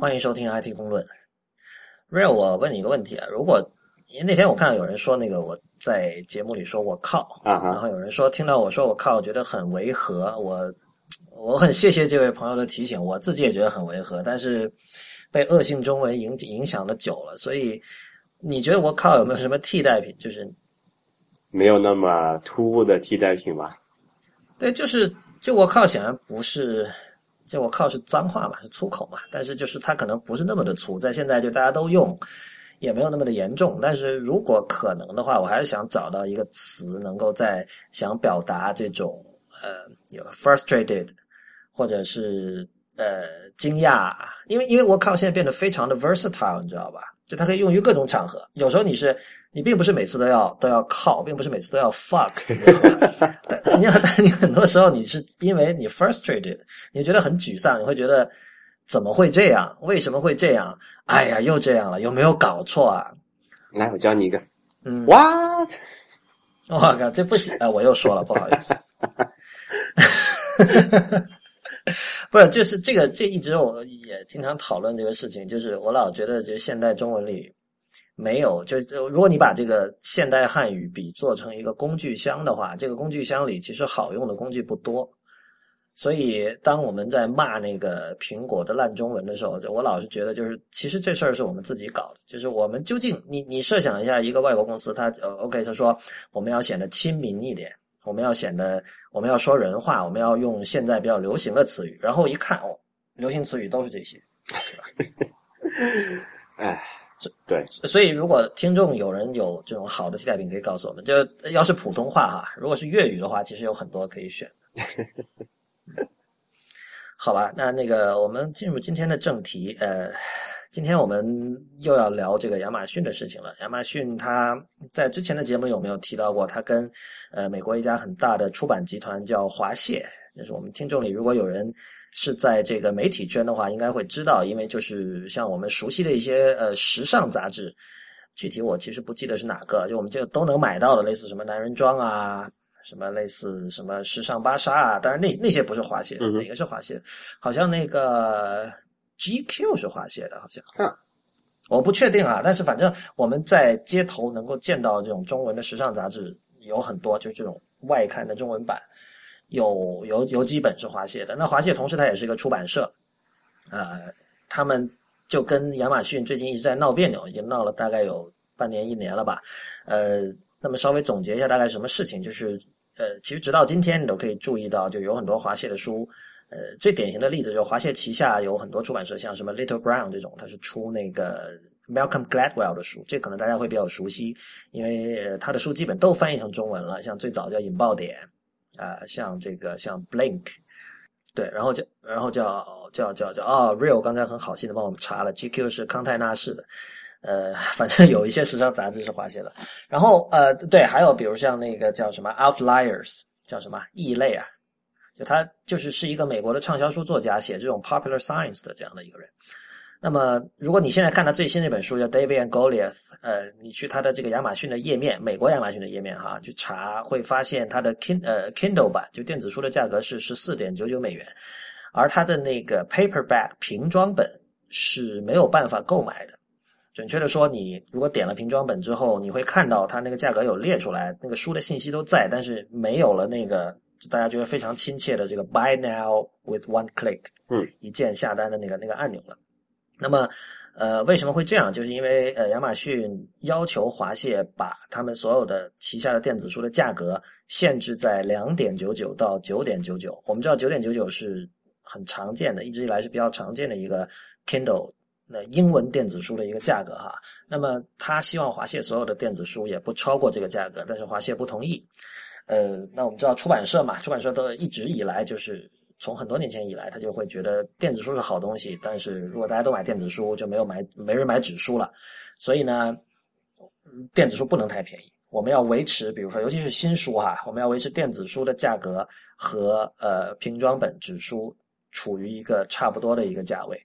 欢迎收听 IT 公论。Real，我问你一个问题啊，如果那天我看到有人说那个我在节目里说我靠，然后有人说听到我说我靠，我觉得很违和，我我很谢谢这位朋友的提醒，我自己也觉得很违和，但是被恶性中文影影响的久了，所以你觉得我靠有没有什么替代品？就是没有那么突兀的替代品吧？对，就是就我靠，显然不是，就我靠是脏话嘛，是粗口嘛，但是就是它可能不是那么的粗，在现在就大家都用，也没有那么的严重。但是如果可能的话，我还是想找到一个词，能够在想表达这种呃 frustrated，或者是呃惊讶，因为因为我靠现在变得非常的 versatile，你知道吧？就它可以用于各种场合。有时候你是你并不是每次都要都要靠，并不是每次都要 fuck，但你要但你很多时候你是因为你 frustrated，你觉得很沮丧，你会觉得怎么会这样？为什么会这样？哎呀，又这样了，有没有搞错啊？来，我教你一个嗯，，what？我靠，这不行！哎，我又说了，不好意思。不是，就是这个，这一直我也经常讨论这个事情，就是我老觉得，这现代中文里没有，就就如果你把这个现代汉语比做成一个工具箱的话，这个工具箱里其实好用的工具不多。所以，当我们在骂那个苹果的烂中文的时候，就我老是觉得，就是其实这事儿是我们自己搞的。就是我们究竟，你你设想一下，一个外国公司，他呃，OK，他说我们要显得亲民一点，我们要显得我们要说人话，我们要用现在比较流行的词语。然后一看，哦，流行词语都是这些，哎，对，所以如果听众有人有这种好的替代品，可以告诉我们。就要是普通话哈，如果是粤语的话，其实有很多可以选。好吧，那那个我们进入今天的正题，呃，今天我们又要聊这个亚马逊的事情了。亚马逊它在之前的节目里有没有提到过，它跟呃美国一家很大的出版集团叫华谢，就是我们听众里如果有人是在这个媒体圈的话，应该会知道，因为就是像我们熟悉的一些呃时尚杂志，具体我其实不记得是哪个，就我们这个都能买到的，类似什么男人装啊。什么类似什么时尚芭莎啊，当然那那些不是华谢，嗯哪个是华谢？好像那个 GQ 是华谢的，好像。嗯我不确定啊，但是反正我们在街头能够见到这种中文的时尚杂志有很多，就是这种外刊的中文版，有有有几本是华谢的。那华谢同时它也是一个出版社，呃，他们就跟亚马逊最近一直在闹别扭，已经闹了大概有半年一年了吧。呃，那么稍微总结一下大概什么事情，就是呃，其实直到今天你都可以注意到，就有很多华谢的书。呃，最典型的例子就是华谢旗下有很多出版社，像什么 Little Brown 这种，它是出那个 Malcolm Gladwell 的书，这可能大家会比较熟悉，因为呃他的书基本都翻译成中文了，像最早叫引爆点，啊、像这个像 Blink，对，然后叫然后叫叫叫叫哦，Real 刚才很好心的帮我们查了，GQ 是康泰纳仕的，呃，反正有一些时尚杂志是华谢的，然后呃，对，还有比如像那个叫什么 Outliers，叫什么异类啊，就他就是是一个美国的畅销书作家，写这种 popular science 的这样的一个人。那么，如果你现在看他最新那本书叫《David and Goliath》，呃，你去他的这个亚马逊的页面，美国亚马逊的页面哈，去查会发现他的 kind 呃 Kindle 版就电子书的价格是十四点九九美元，而他的那个 paperback 瓶装本是没有办法购买的。准确的说，你如果点了瓶装本之后，你会看到它那个价格有列出来，那个书的信息都在，但是没有了那个大家觉得非常亲切的这个 “Buy now with one click”，嗯，一键下单的那个那个按钮了。那么，呃，为什么会这样？就是因为呃，亚马逊要求华谢把他们所有的旗下的电子书的价格限制在两点九九到九点九九。我们知道九点九九是很常见的，一直以来是比较常见的一个 Kindle 那英文电子书的一个价格哈。那么他希望华谢所有的电子书也不超过这个价格，但是华谢不同意。呃，那我们知道出版社嘛，出版社都一直以来就是从很多年前以来，他就会觉得电子书是好东西，但是如果大家都买电子书，就没有买没人买纸书了。所以呢，电子书不能太便宜，我们要维持，比如说尤其是新书哈，我们要维持电子书的价格和呃瓶装本纸书处于一个差不多的一个价位。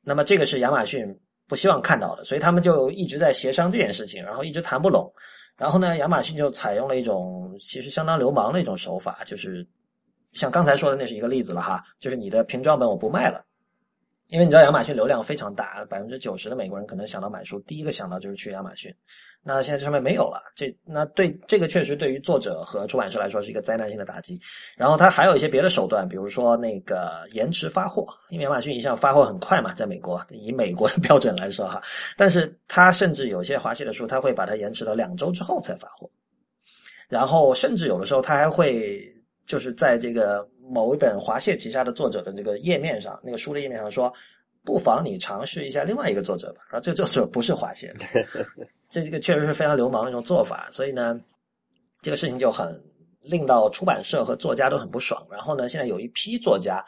那么这个是亚马逊不希望看到的，所以他们就一直在协商这件事情，然后一直谈不拢。然后呢，亚马逊就采用了一种其实相当流氓的一种手法，就是像刚才说的那是一个例子了哈，就是你的瓶装本我不卖了，因为你知道亚马逊流量非常大，百分之九十的美国人可能想到买书，第一个想到就是去亚马逊。那现在这上面没有了，这那对这个确实对于作者和出版社来说是一个灾难性的打击。然后他还有一些别的手段，比如说那个延迟发货，因为亚马逊一向发货很快嘛，在美国以美国的标准来说哈，但是他甚至有些华系的书，他会把它延迟到两周之后才发货。然后甚至有的时候，他还会就是在这个某一本华谢旗下的作者的这个页面上，那个书的页面上说。不妨你尝试一下另外一个作者吧，然后这个作者不是华谢，这这个确实是非常流氓的一种做法，所以呢，这个事情就很令到出版社和作家都很不爽。然后呢，现在有一批作家，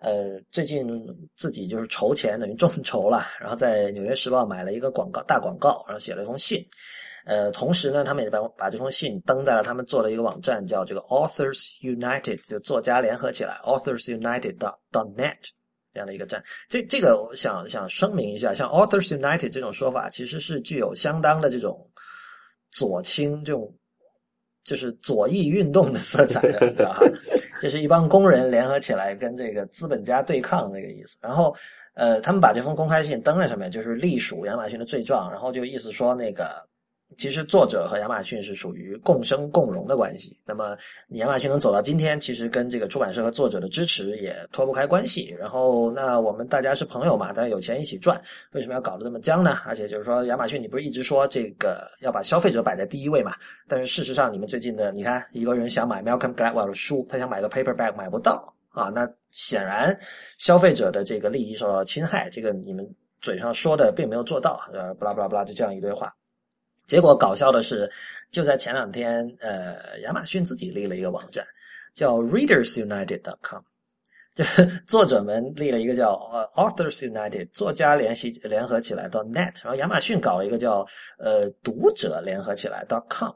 呃，最近自己就是筹钱，等于众筹了，然后在《纽约时报》买了一个广告大广告，然后写了一封信，呃，同时呢，他们也把把这封信登在了他们做的一个网站，叫这个 Authors United，就作家联合起来，Authors United dot dot net。这样的一个站，这这个我想想声明一下，像 Authors United 这种说法，其实是具有相当的这种左倾这种就是左翼运动的色彩的，对吧？就是一帮工人联合起来跟这个资本家对抗那个意思。然后，呃，他们把这封公开信登在上面，就是隶属亚马逊的罪状，然后就意思说那个。其实作者和亚马逊是属于共生共荣的关系。那么，亚马逊能走到今天，其实跟这个出版社和作者的支持也脱不开关系。然后，那我们大家是朋友嘛，大家有钱一起赚，为什么要搞得这么僵呢？而且就是说，亚马逊你不是一直说这个要把消费者摆在第一位嘛？但是事实上，你们最近的，你看一个人想买 Malcolm Gladwell 的书，他想买个 paperback 买不到啊，那显然消费者的这个利益受到了侵害。这个你们嘴上说的并没有做到，呃，巴拉巴拉巴拉，就这样一堆话。结果搞笑的是，就在前两天，呃，亚马逊自己立了一个网站，叫 ReadersUnited.com，就 作者们立了一个叫 Authors United 作家联系联合起来到 net，然后亚马逊搞了一个叫呃读者联合起来到 com，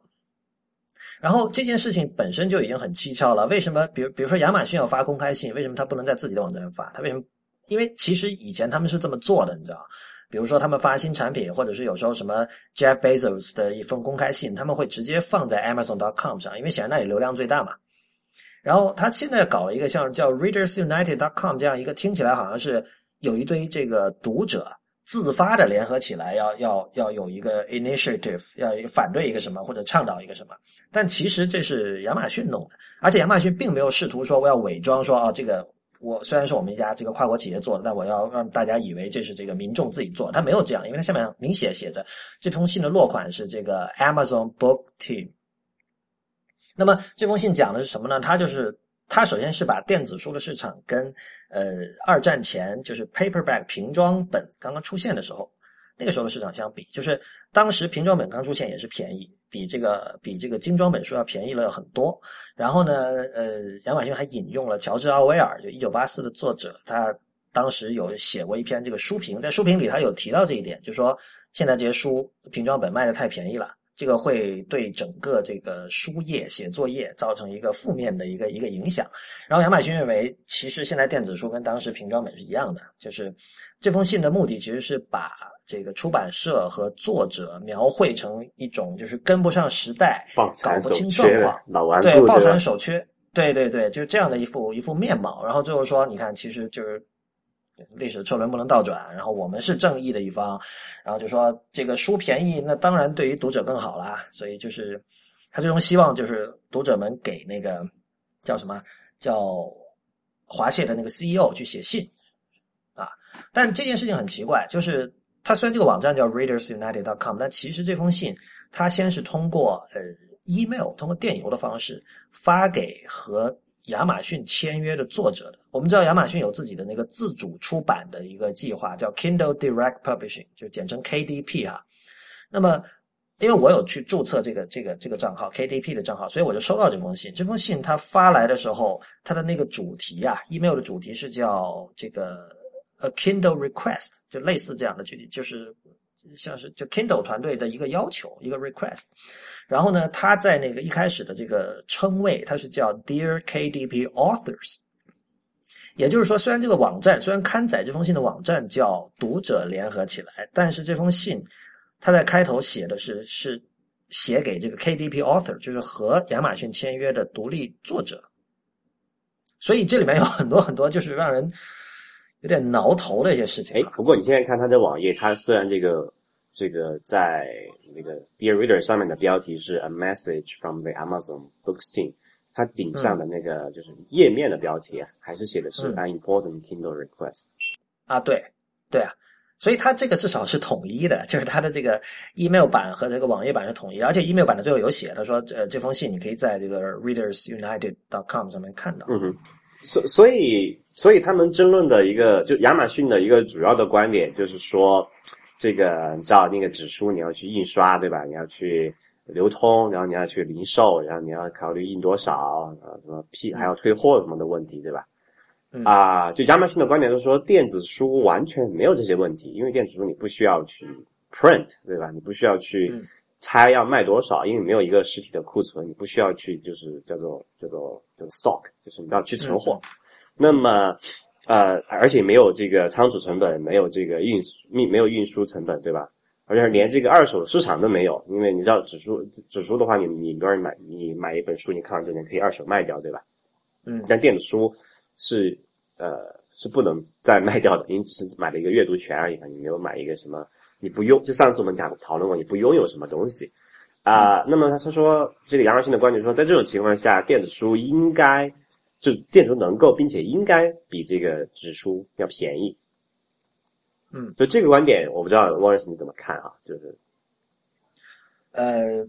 然后这件事情本身就已经很蹊跷了。为什么？比如比如说亚马逊要发公开信，为什么他不能在自己的网站上发？他为什么？因为其实以前他们是这么做的，你知道。比如说，他们发新产品，或者是有时候什么 Jeff Bezos 的一封公开信，他们会直接放在 Amazon.com 上，因为显然那里流量最大嘛。然后他现在搞了一个像叫 ReadersUnited.com 这样一个，听起来好像是有一堆这个读者自发的联合起来，要要要有一个 initiative，要反对一个什么或者倡导一个什么。但其实这是亚马逊弄的，而且亚马逊并没有试图说我要伪装说啊这个。我虽然是我们一家这个跨国企业做的，但我要让大家以为这是这个民众自己做，他没有这样，因为他下面明显写着这封信的落款是这个 Amazon Book Team。那么这封信讲的是什么呢？它就是它首先是把电子书的市场跟呃二战前就是 paperback 平装本刚刚出现的时候那个时候的市场相比，就是当时瓶装本刚出现也是便宜。比这个比这个精装本书要便宜了很多。然后呢，呃，亚马逊还引用了乔治奥威尔，就一九八四的作者，他当时有写过一篇这个书评，在书评里他有提到这一点，就说现在这些书瓶装本卖的太便宜了，这个会对整个这个书业写作业造成一个负面的一个一个影响。然后亚马逊认为，其实现在电子书跟当时瓶装本是一样的，就是这封信的目的其实是把。这个出版社和作者描绘成一种就是跟不上时代、搞不清状况、对抱残守缺，对对对，就是这样的一副一副面貌。然后最后说，你看，其实就是历史车轮不能倒转，然后我们是正义的一方。然后就说这个书便宜，那当然对于读者更好啦。所以就是他最终希望就是读者们给那个叫什么叫华谢的那个 CEO 去写信啊。但这件事情很奇怪，就是。它虽然这个网站叫 ReadersUnited.com，但其实这封信它先是通过呃 email，通过电邮的方式发给和亚马逊签约的作者的。我们知道亚马逊有自己的那个自主出版的一个计划，叫 Kindle Direct Publishing，就简称 KDP 啊。那么因为我有去注册这个这个这个账号 KDP 的账号，所以我就收到这封信。这封信它发来的时候，它的那个主题啊，email 的主题是叫这个。A Kindle request 就类似这样的具体就是像是就 Kindle 团队的一个要求一个 request，然后呢，他在那个一开始的这个称谓，他是叫 Dear KDP Authors，也就是说，虽然这个网站虽然刊载这封信的网站叫读者联合起来，但是这封信他在开头写的是是写给这个 KDP Author，就是和亚马逊签约的独立作者，所以这里面有很多很多就是让人。有点挠头的一些事情哎，不过你现在看它的网页，它虽然这个这个在那个 Dear Reader 上面的标题是 A Message from the Amazon Books Team，它顶上的那个就是页面的标题啊，还是写的是 An Important Kindle Request。啊，对，对啊，所以它这个至少是统一的，就是它的这个 email 版和这个网页版是统一，而且 email 版的最后有写，他说，呃，这封信你可以在这个 readersunited.com 上面看到。嗯哼，所所以所以他们争论的一个，就亚马逊的一个主要的观点就是说，这个你知道那个纸书你要去印刷对吧？你要去流通，然后你要去零售，然后你要考虑印多少，呃，什么批还要退货什么的问题对吧？啊，就亚马逊的观点是说，电子书完全没有这些问题，因为电子书你不需要去 print，对吧？你不需要去猜要卖多少，因为没有一个实体的库存，你不需要去就是叫做叫做叫做 stock，就是你要去存货。那么，呃，而且没有这个仓储成本，没有这个运运没有运输成本，对吧？而且连这个二手市场都没有，因为你知道指数指数的话，你你多少买你买一本书，你看完之后你可以二手卖掉，对吧？嗯，但电子书是。呃，是不能再卖掉的，因为只是买了一个阅读权而已，你没有买一个什么，你不用。就上次我们讲讨论过，你不拥有什么东西啊。那么他他说，这个亚马逊的观点说，在这种情况下，电子书应该就电子书能够，并且应该比这个纸书要便宜。嗯，就这个观点，我不知道沃尔斯你怎么看啊？就是，呃，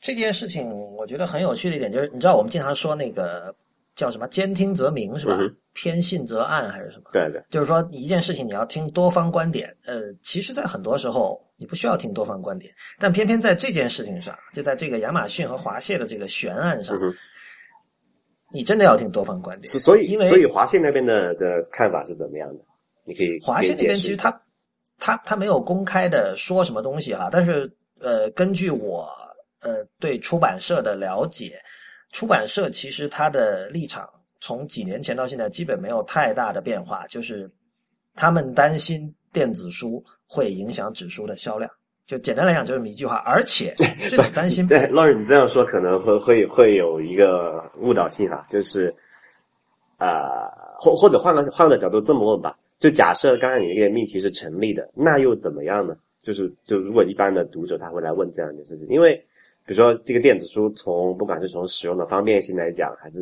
这件事情我觉得很有趣的一点就是，你知道我们经常说那个。叫什么？兼听则明是吧？偏信则暗还是什么？对对，就是说一件事情你要听多方观点。呃，其实，在很多时候你不需要听多方观点，但偏偏在这件事情上，就在这个亚马逊和华谢的这个悬案上，你真的要听多方观点。所以，因为所以华谢那边的的看法是怎么样的？你可以华谢那边其实他他他没有公开的说什么东西哈，但是呃，根据我呃对出版社的了解。出版社其实它的立场从几年前到现在基本没有太大的变化，就是他们担心电子书会影响纸书的销量。就简单来讲，就这么一句话。而且 这种担心，对，老师你这样说可能会会会有一个误导性哈，就是啊，或或者换个换个角度这么问吧，就假设刚刚你那个命题是成立的，那又怎么样呢？就是就如果一般的读者他会来问这样的事情，因为。比如说，这个电子书从不管是从使用的方便性来讲，还是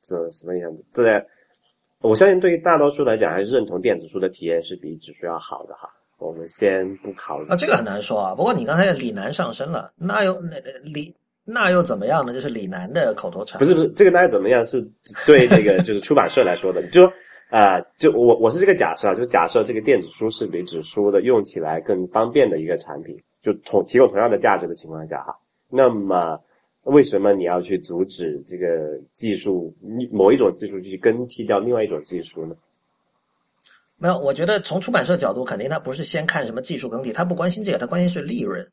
这什么样子，这在我相信对于大多数来讲，还是认同电子书的体验是比纸书要好的哈。我们先不考虑啊，这个很难说啊。不过你刚才李楠上身了，那又那李那又怎么样呢？就是李楠的口头禅。不是不是，这个那又怎么样？是对这个 就是出版社来说的，就说啊，就我我是这个假设，就假设这个电子书是比纸书的用起来更方便的一个产品，就同提供同样的价值的情况下哈。那么，为什么你要去阻止这个技术某一种技术去更替掉另外一种技术呢？没有，我觉得从出版社角度，肯定他不是先看什么技术更替，他不关心这个，他关心是利润。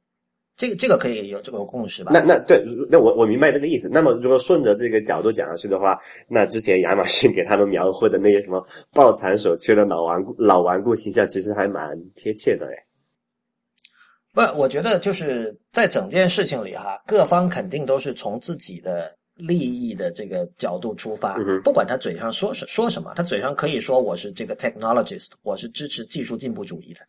这个这个可以有这个共识吧？那那对，那我我明白这个意思。那么如果顺着这个角度讲下去的话，那之前亚马逊给他们描绘的那些什么抱残守缺的老顽固老顽固形象，其实还蛮贴切的哎。不，我觉得就是在整件事情里哈，各方肯定都是从自己的利益的这个角度出发，不管他嘴上说是说什么，他嘴上可以说我是这个 technologist，我是支持技术进步主义的，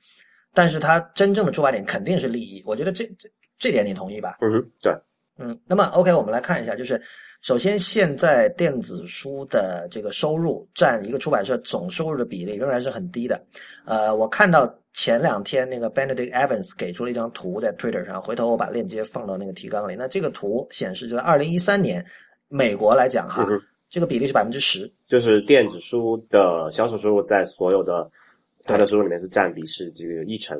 但是他真正的出发点肯定是利益。我觉得这这这点你同意吧？嗯哼，对，嗯，那么 OK，我们来看一下，就是首先现在电子书的这个收入占一个出版社总收入的比例仍然是很低的，呃，我看到。前两天那个 Benedict Evans 给出了一张图在 Twitter 上，回头我把链接放到那个提纲里。那这个图显示，就在二零一三年，美国来讲哈，这个比例是百分之十，就是电子书的销售收入在所有的它的收入里面是占比是这个一成。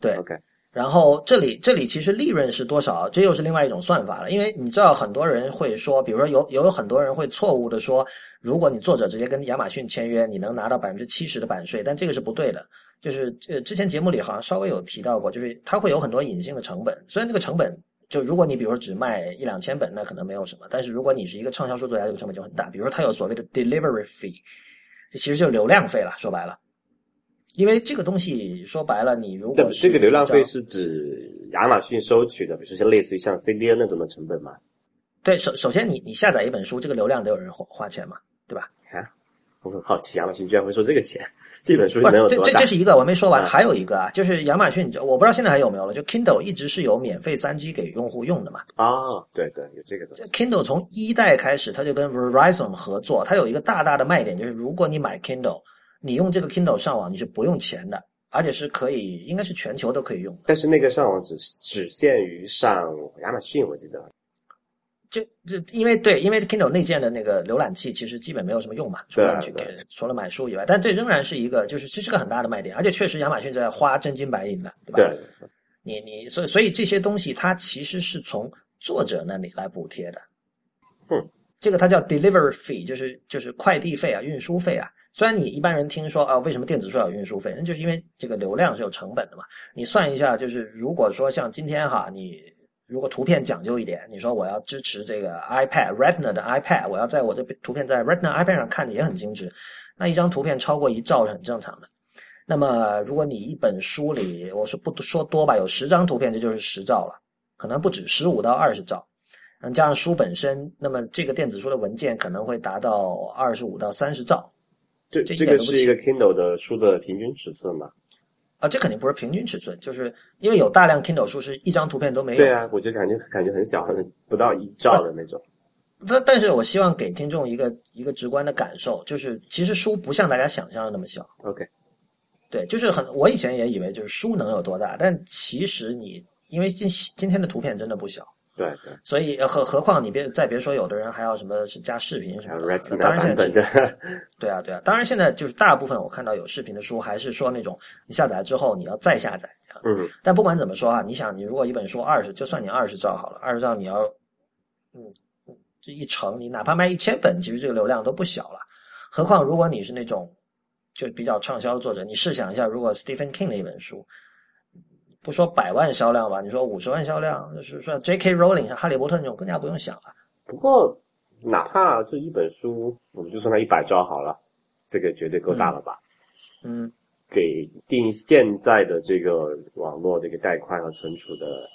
对，OK。然后这里这里其实利润是多少？这又是另外一种算法了。因为你知道很多人会说，比如说有有很多人会错误的说，如果你作者直接跟亚马逊签约，你能拿到百分之七十的版税，但这个是不对的。就是呃，之前节目里好像稍微有提到过，就是它会有很多隐性的成本。虽然这个成本，就如果你比如说只卖一两千本，那可能没有什么；但是如果你是一个畅销书作家，这个成本就很大。比如说它有所谓的 delivery fee，这其实就是流量费了。说白了，因为这个东西说白了，你如果这个流量费是指亚马逊收取的，比如说像类似于像 CDN 那种的成本吗？对，首首先你你下载一本书，这个流量得有人花花钱嘛，对吧？啊，我很好奇，亚马逊居然会收这个钱。这本书能有多大？这这是一个我没说完，嗯还有一个啊，就是亚马逊，我不知道现在还有没有了。就 Kindle 一直是有免费三 G 给用户用的嘛。啊，对对，有这个东西。Kindle 从一代开始，它就跟 Verizon 合作，它有一个大大的卖点，就是如果你买 Kindle，你用这个 Kindle 上网，你是不用钱的，而且是可以，应该是全球都可以用。但是那个上网只只限于上亚马逊，我记得。就就因为对，因为 Kindle 内建的那个浏览器其实基本没有什么用嘛，除了去给除了买书以外，但这仍然是一个，就是这是个很大的卖点，而且确实亚马逊在花真金白银的，对吧？对，你你所以所以这些东西它其实是从作者那里来补贴的。嗯，这个它叫 delivery fee，就是就是快递费啊、运输费啊。虽然你一般人听说啊，为什么电子书要有运输费？那就是因为这个流量是有成本的嘛。你算一下，就是如果说像今天哈，你如果图片讲究一点，你说我要支持这个 iPad Retina 的 iPad，我要在我这图片在 Retina iPad 上看的也很精致，那一张图片超过一兆是很正常的。那么，如果你一本书里，我是不说多吧，有十张图片，这就是十兆了，可能不止十五到二十兆。嗯，加上书本身，那么这个电子书的文件可能会达到二十五到三十兆这这个是一个 Kindle 的书的平均尺寸嘛？啊，这肯定不是平均尺寸，就是因为有大量 Kindle 书是一张图片都没有。对啊，我就感觉感觉很小，不到一兆的那种。但但是我希望给听众一个一个直观的感受，就是其实书不像大家想象的那么小。OK，对，就是很，我以前也以为就是书能有多大，但其实你因为今今天的图片真的不小，对对，所以呃何何况你别再别说有的人还要什么是加视频什么的，当然现在对啊对啊，当然现在就是大部分我看到有视频的书还是说那种你下载了之后你要再下载这样，嗯，但不管怎么说啊，你想你如果一本书二十，就算你二十兆好了，二十兆你要嗯嗯这一成，你哪怕卖一千本，其实这个流量都不小了，何况如果你是那种就比较畅销的作者，你试想一下，如果 Stephen King 的一本书，不说百万销量吧，你说五十万销量，就是说 J.K. Rowling 像哈利波特那种，更加不用想了。不过哪怕这一本书，我们就算它一百兆好了，这个绝对够大了吧？嗯，给定现在的这个网络这个带宽和存储的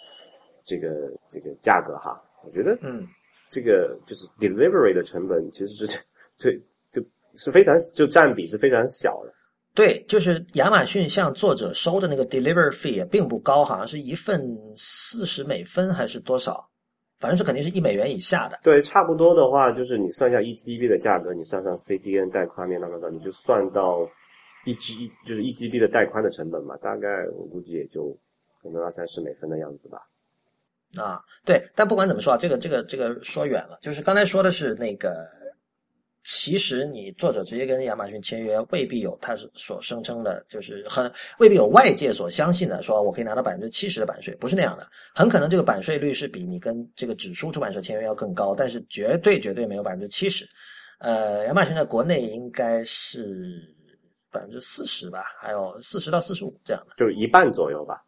这个这个价格哈，我觉得嗯，这个就是 delivery 的成本其实是最 就是非常就占比是非常小的。对，就是亚马逊向作者收的那个 delivery fee 也并不高，好像是一份四十美分还是多少，反正是肯定是一美元以下的。对，差不多的话，就是你算一下一 GB 的价格，你算上 CDN 带宽面那个的，你就算到一 G 就是一 GB 的带宽的成本嘛，大概我估计也就可能二三十美分的样子吧。啊，对，但不管怎么说啊，这个这个这个说远了，就是刚才说的是那个，其实你作者直接跟亚马逊签约，未必有他所声称的，就是很未必有外界所相信的，说我可以拿到百分之七十的版税，不是那样的，很可能这个版税率是比你跟这个纸书出版社签约要更高，但是绝对绝对没有百分之七十。呃，亚马逊在国内应该是百分之四十吧，还有四十到四十五这样的。就是一半左右吧。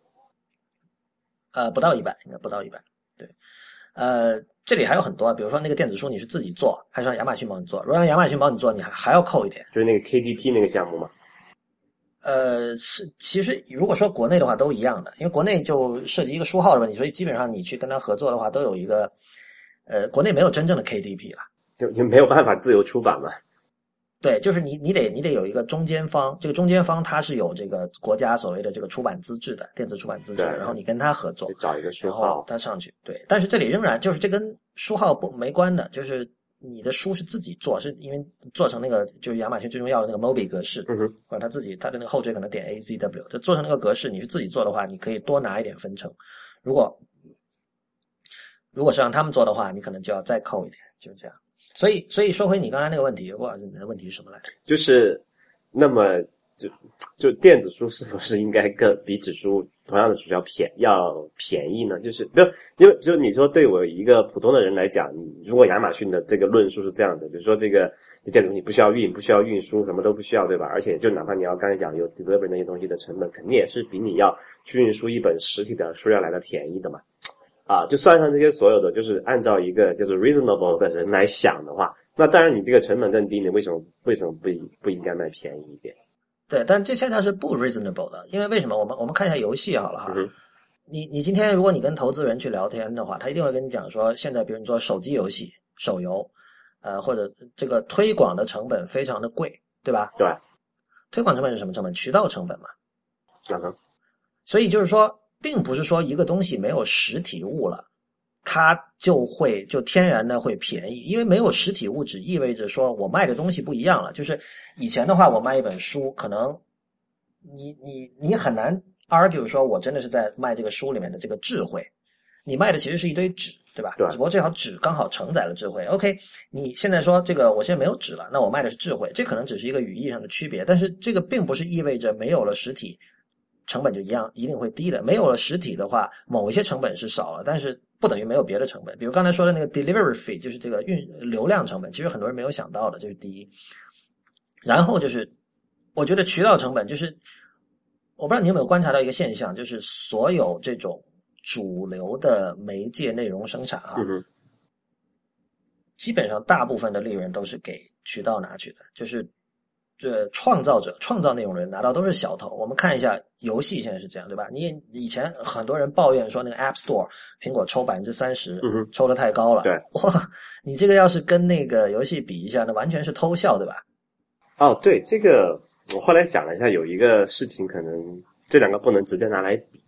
呃，不到一半，应该不到一半。对，呃，这里还有很多，比如说那个电子书你是自己做，还是让亚马逊帮你做？如果让亚马逊帮你做，你还还要扣一点。就是那个 KDP 那个项目嘛。呃，是，其实如果说国内的话都一样的，因为国内就涉及一个书号的问题，所以基本上你去跟他合作的话，都有一个，呃，国内没有真正的 KDP 了。就你没有办法自由出版嘛。对，就是你你得你得有一个中间方，这个中间方它是有这个国家所谓的这个出版资质的电子出版资质，对然后你跟他合作，找一个书号，他上去，对，但是这里仍然就是这跟书号不没关的，就是你的书是自己做，是因为做成那个就是亚马逊最重要的那个 MOBI 格式，嗯哼，或者他自己他的那个后缀可能点 AZW，就做成那个格式，你是自己做的话，你可以多拿一点分成。如果如果是让他们做的话，你可能就要再扣一点，就是这样。所以，所以说回你刚才那个问题，不好意思，你的问题是什么来着？就是那么就就电子书是否是应该更比纸书同样的书要便要便宜呢？就是不因为就你说对我一个普通的人来讲，你如果亚马逊的这个论述是这样的，比如说这个你电子书你不需要运，不需要运输，什么都不需要，对吧？而且就哪怕你要刚才讲有 deliver 那些东西的成本，肯定也是比你要去运输一本实体的书要来的便宜的嘛。啊，就算上这些所有的，就是按照一个就是 reasonable 的人来想的话，那当然你这个成本更低，你为什么为什么不不应该卖便宜一点？对，但这恰恰是不 reasonable 的，因为为什么？我们我们看一下游戏好了哈。嗯你你今天如果你跟投资人去聊天的话，他一定会跟你讲说，现在比如你说手机游戏、手游，呃，或者这个推广的成本非常的贵，对吧？对。推广成本是什么成本？渠道成本嘛。嗯哼，所以就是说，并不是说一个东西没有实体物了，它就会就天然的会便宜，因为没有实体物只意味着说我卖的东西不一样了。就是以前的话，我卖一本书，可能你你你很难 argue 说我真的是在卖这个书里面的这个智慧，你卖的其实是一堆纸，对吧？对只不过这条纸刚好承载了智慧。OK，你现在说这个我现在没有纸了，那我卖的是智慧，这可能只是一个语义上的区别，但是这个并不是意味着没有了实体。成本就一样，一定会低的。没有了实体的话，某一些成本是少了，但是不等于没有别的成本。比如刚才说的那个 delivery fee，就是这个运流量成本，其实很多人没有想到的，这是第一。然后就是，我觉得渠道成本就是，我不知道你有没有观察到一个现象，就是所有这种主流的媒介内容生产啊，嗯，基本上大部分的利润都是给渠道拿去的，就是这创造者、创造内容的人拿到都是小头。我们看一下游戏现在是这样，对吧？你以前很多人抱怨说那个 App Store 苹果抽百分之三十抽的太高了，对，哇，你这个要是跟那个游戏比一下，那完全是偷笑，对吧？哦，对，这个我后来想了一下，有一个事情可能这两个不能直接拿来比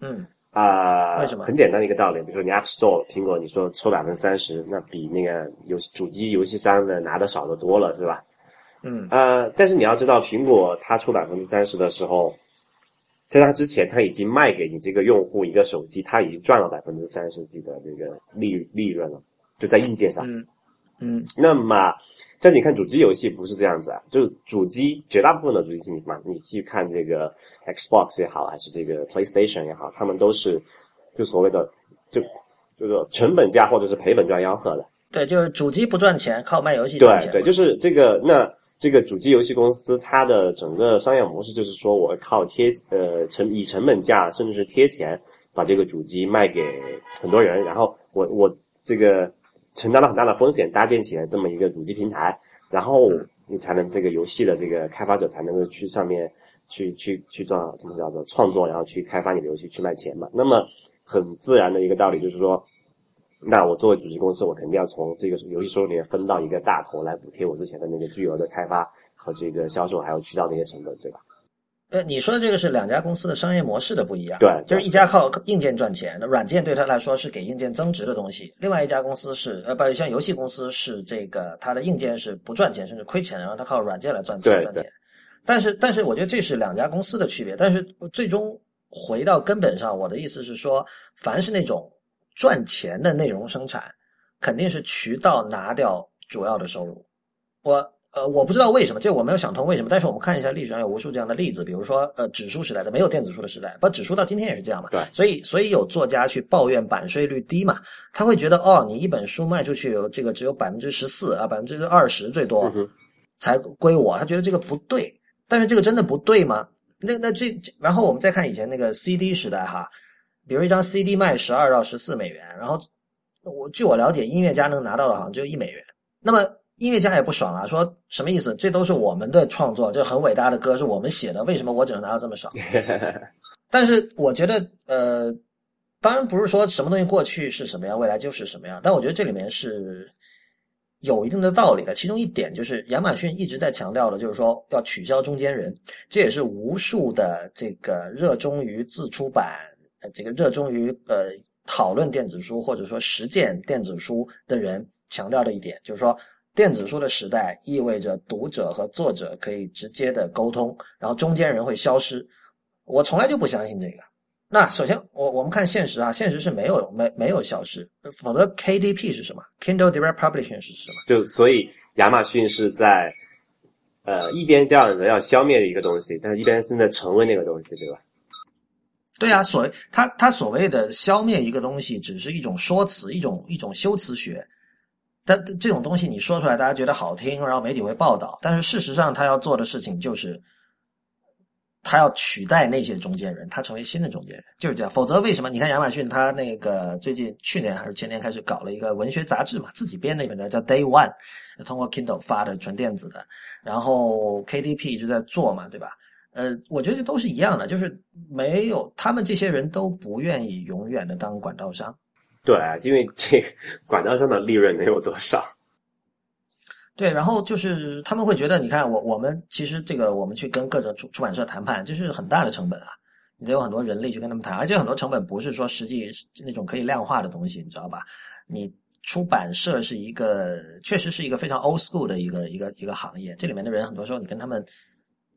嗯，啊、为什么很简单的一个道理，比如说你 App Store 苹果，你说抽百分之三十，那比那个游戏主机游戏商的拿的少的多了，是吧？嗯呃，但是你要知道，苹果它出百分之三十的时候，在它之前，它已经卖给你这个用户一个手机，它已经赚了百分之三十几的这个利利润了，就在硬件上。嗯嗯那么，但你看主机游戏不是这样子啊，就是主机绝大部分的主机你嘛，你去看这个 Xbox 也好，还是这个 PlayStation 也好，他们都是就所谓的就就是成本价或者是赔本赚吆喝的。对，就是主机不赚钱，靠卖游戏赚钱对。对，就是这个那。这个主机游戏公司，它的整个商业模式就是说，我靠贴呃成以成本价，甚至是贴钱，把这个主机卖给很多人，然后我我这个承担了很大的风险，搭建起来这么一个主机平台，然后你才能这个游戏的这个开发者才能够去上面去去去做怎么叫做创作，然后去开发你的游戏去卖钱嘛。那么很自然的一个道理就是说，那我作为主机公司，我肯定要从这个游戏收入里面分到一个大头来补贴我之前的那个巨额的开发和这个销售还有渠道的一些成本，对吧？呃，你说的这个是两家公司的商业模式的不一样。对就是一家靠硬件赚钱，那软件对他来说是给硬件增值的东西；另外一家公司是呃，不像游戏公司是这个它的硬件是不赚钱甚至亏钱，然后它靠软件来赚钱赚钱。但是，但是我觉得这是两家公司的区别。但是最终回到根本上，我的意思是说，凡是那种赚钱的内容生产，肯定是渠道拿掉主要的收入。我呃，我不知道为什么，这我没有想通为什么。但是我们看一下历史上有无数这样的例子，比如说呃，指数时代的没有电子书的时代，不，指数到今天也是这样嘛。对所以所以有作家去抱怨版税率低嘛，他会觉得哦，你一本书卖出去有这个只有百分之十四啊，百分之二十最多才归我，他觉得这个不对。但是这个真的不对吗？那那这，这然后我们再看以前那个 CD 时代哈，比如一张 CD 卖十二到十四美元，然后我据我了解，音乐家能拿到的好像只有一美元。那么音乐家也不爽啊，说什么意思？这都是我们的创作，这很伟大的歌是我们写的，为什么我只能拿到这么少？但是我觉得，呃，当然不是说什么东西过去是什么样，未来就是什么样，但我觉得这里面是有一定的道理的。其中一点就是亚马逊一直在强调的，就是说要取消中间人，这也是无数的这个热衷于自出版、呃，这个热衷于呃讨论电子书或者说实践电子书的人强调的一点，就是说。电子书的时代意味着读者和作者可以直接的沟通，然后中间人会消失。我从来就不相信这个。那首先，我我们看现实啊，现实是没有没没有消失，否则 KDP 是什么？Kindle Direct Publishing 是什么？就所以亚马逊是在呃一边叫着要消灭一个东西，但是一边正在成为那个东西，对吧？对啊，所他他所谓的消灭一个东西，只是一种说辞，一种一种修辞学。但这种东西你说出来，大家觉得好听，然后媒体会报道。但是事实上，他要做的事情就是，他要取代那些中间人，他成为新的中间人，就是这样。否则，为什么你看亚马逊，他那个最近去年还是前年开始搞了一个文学杂志嘛，自己编的一本叫 Day One，通过 Kindle 发的纯电子的。然后 KDP 一直在做嘛，对吧？呃，我觉得都是一样的，就是没有他们这些人都不愿意永远的当管道商。对，因为这个管道商的利润能有多少？对，然后就是他们会觉得，你看我我们其实这个我们去跟各种出出版社谈判，这是很大的成本啊，你得有很多人力去跟他们谈，而且很多成本不是说实际那种可以量化的东西，你知道吧？你出版社是一个确实是一个非常 old school 的一个一个一个行业，这里面的人很多时候你跟他们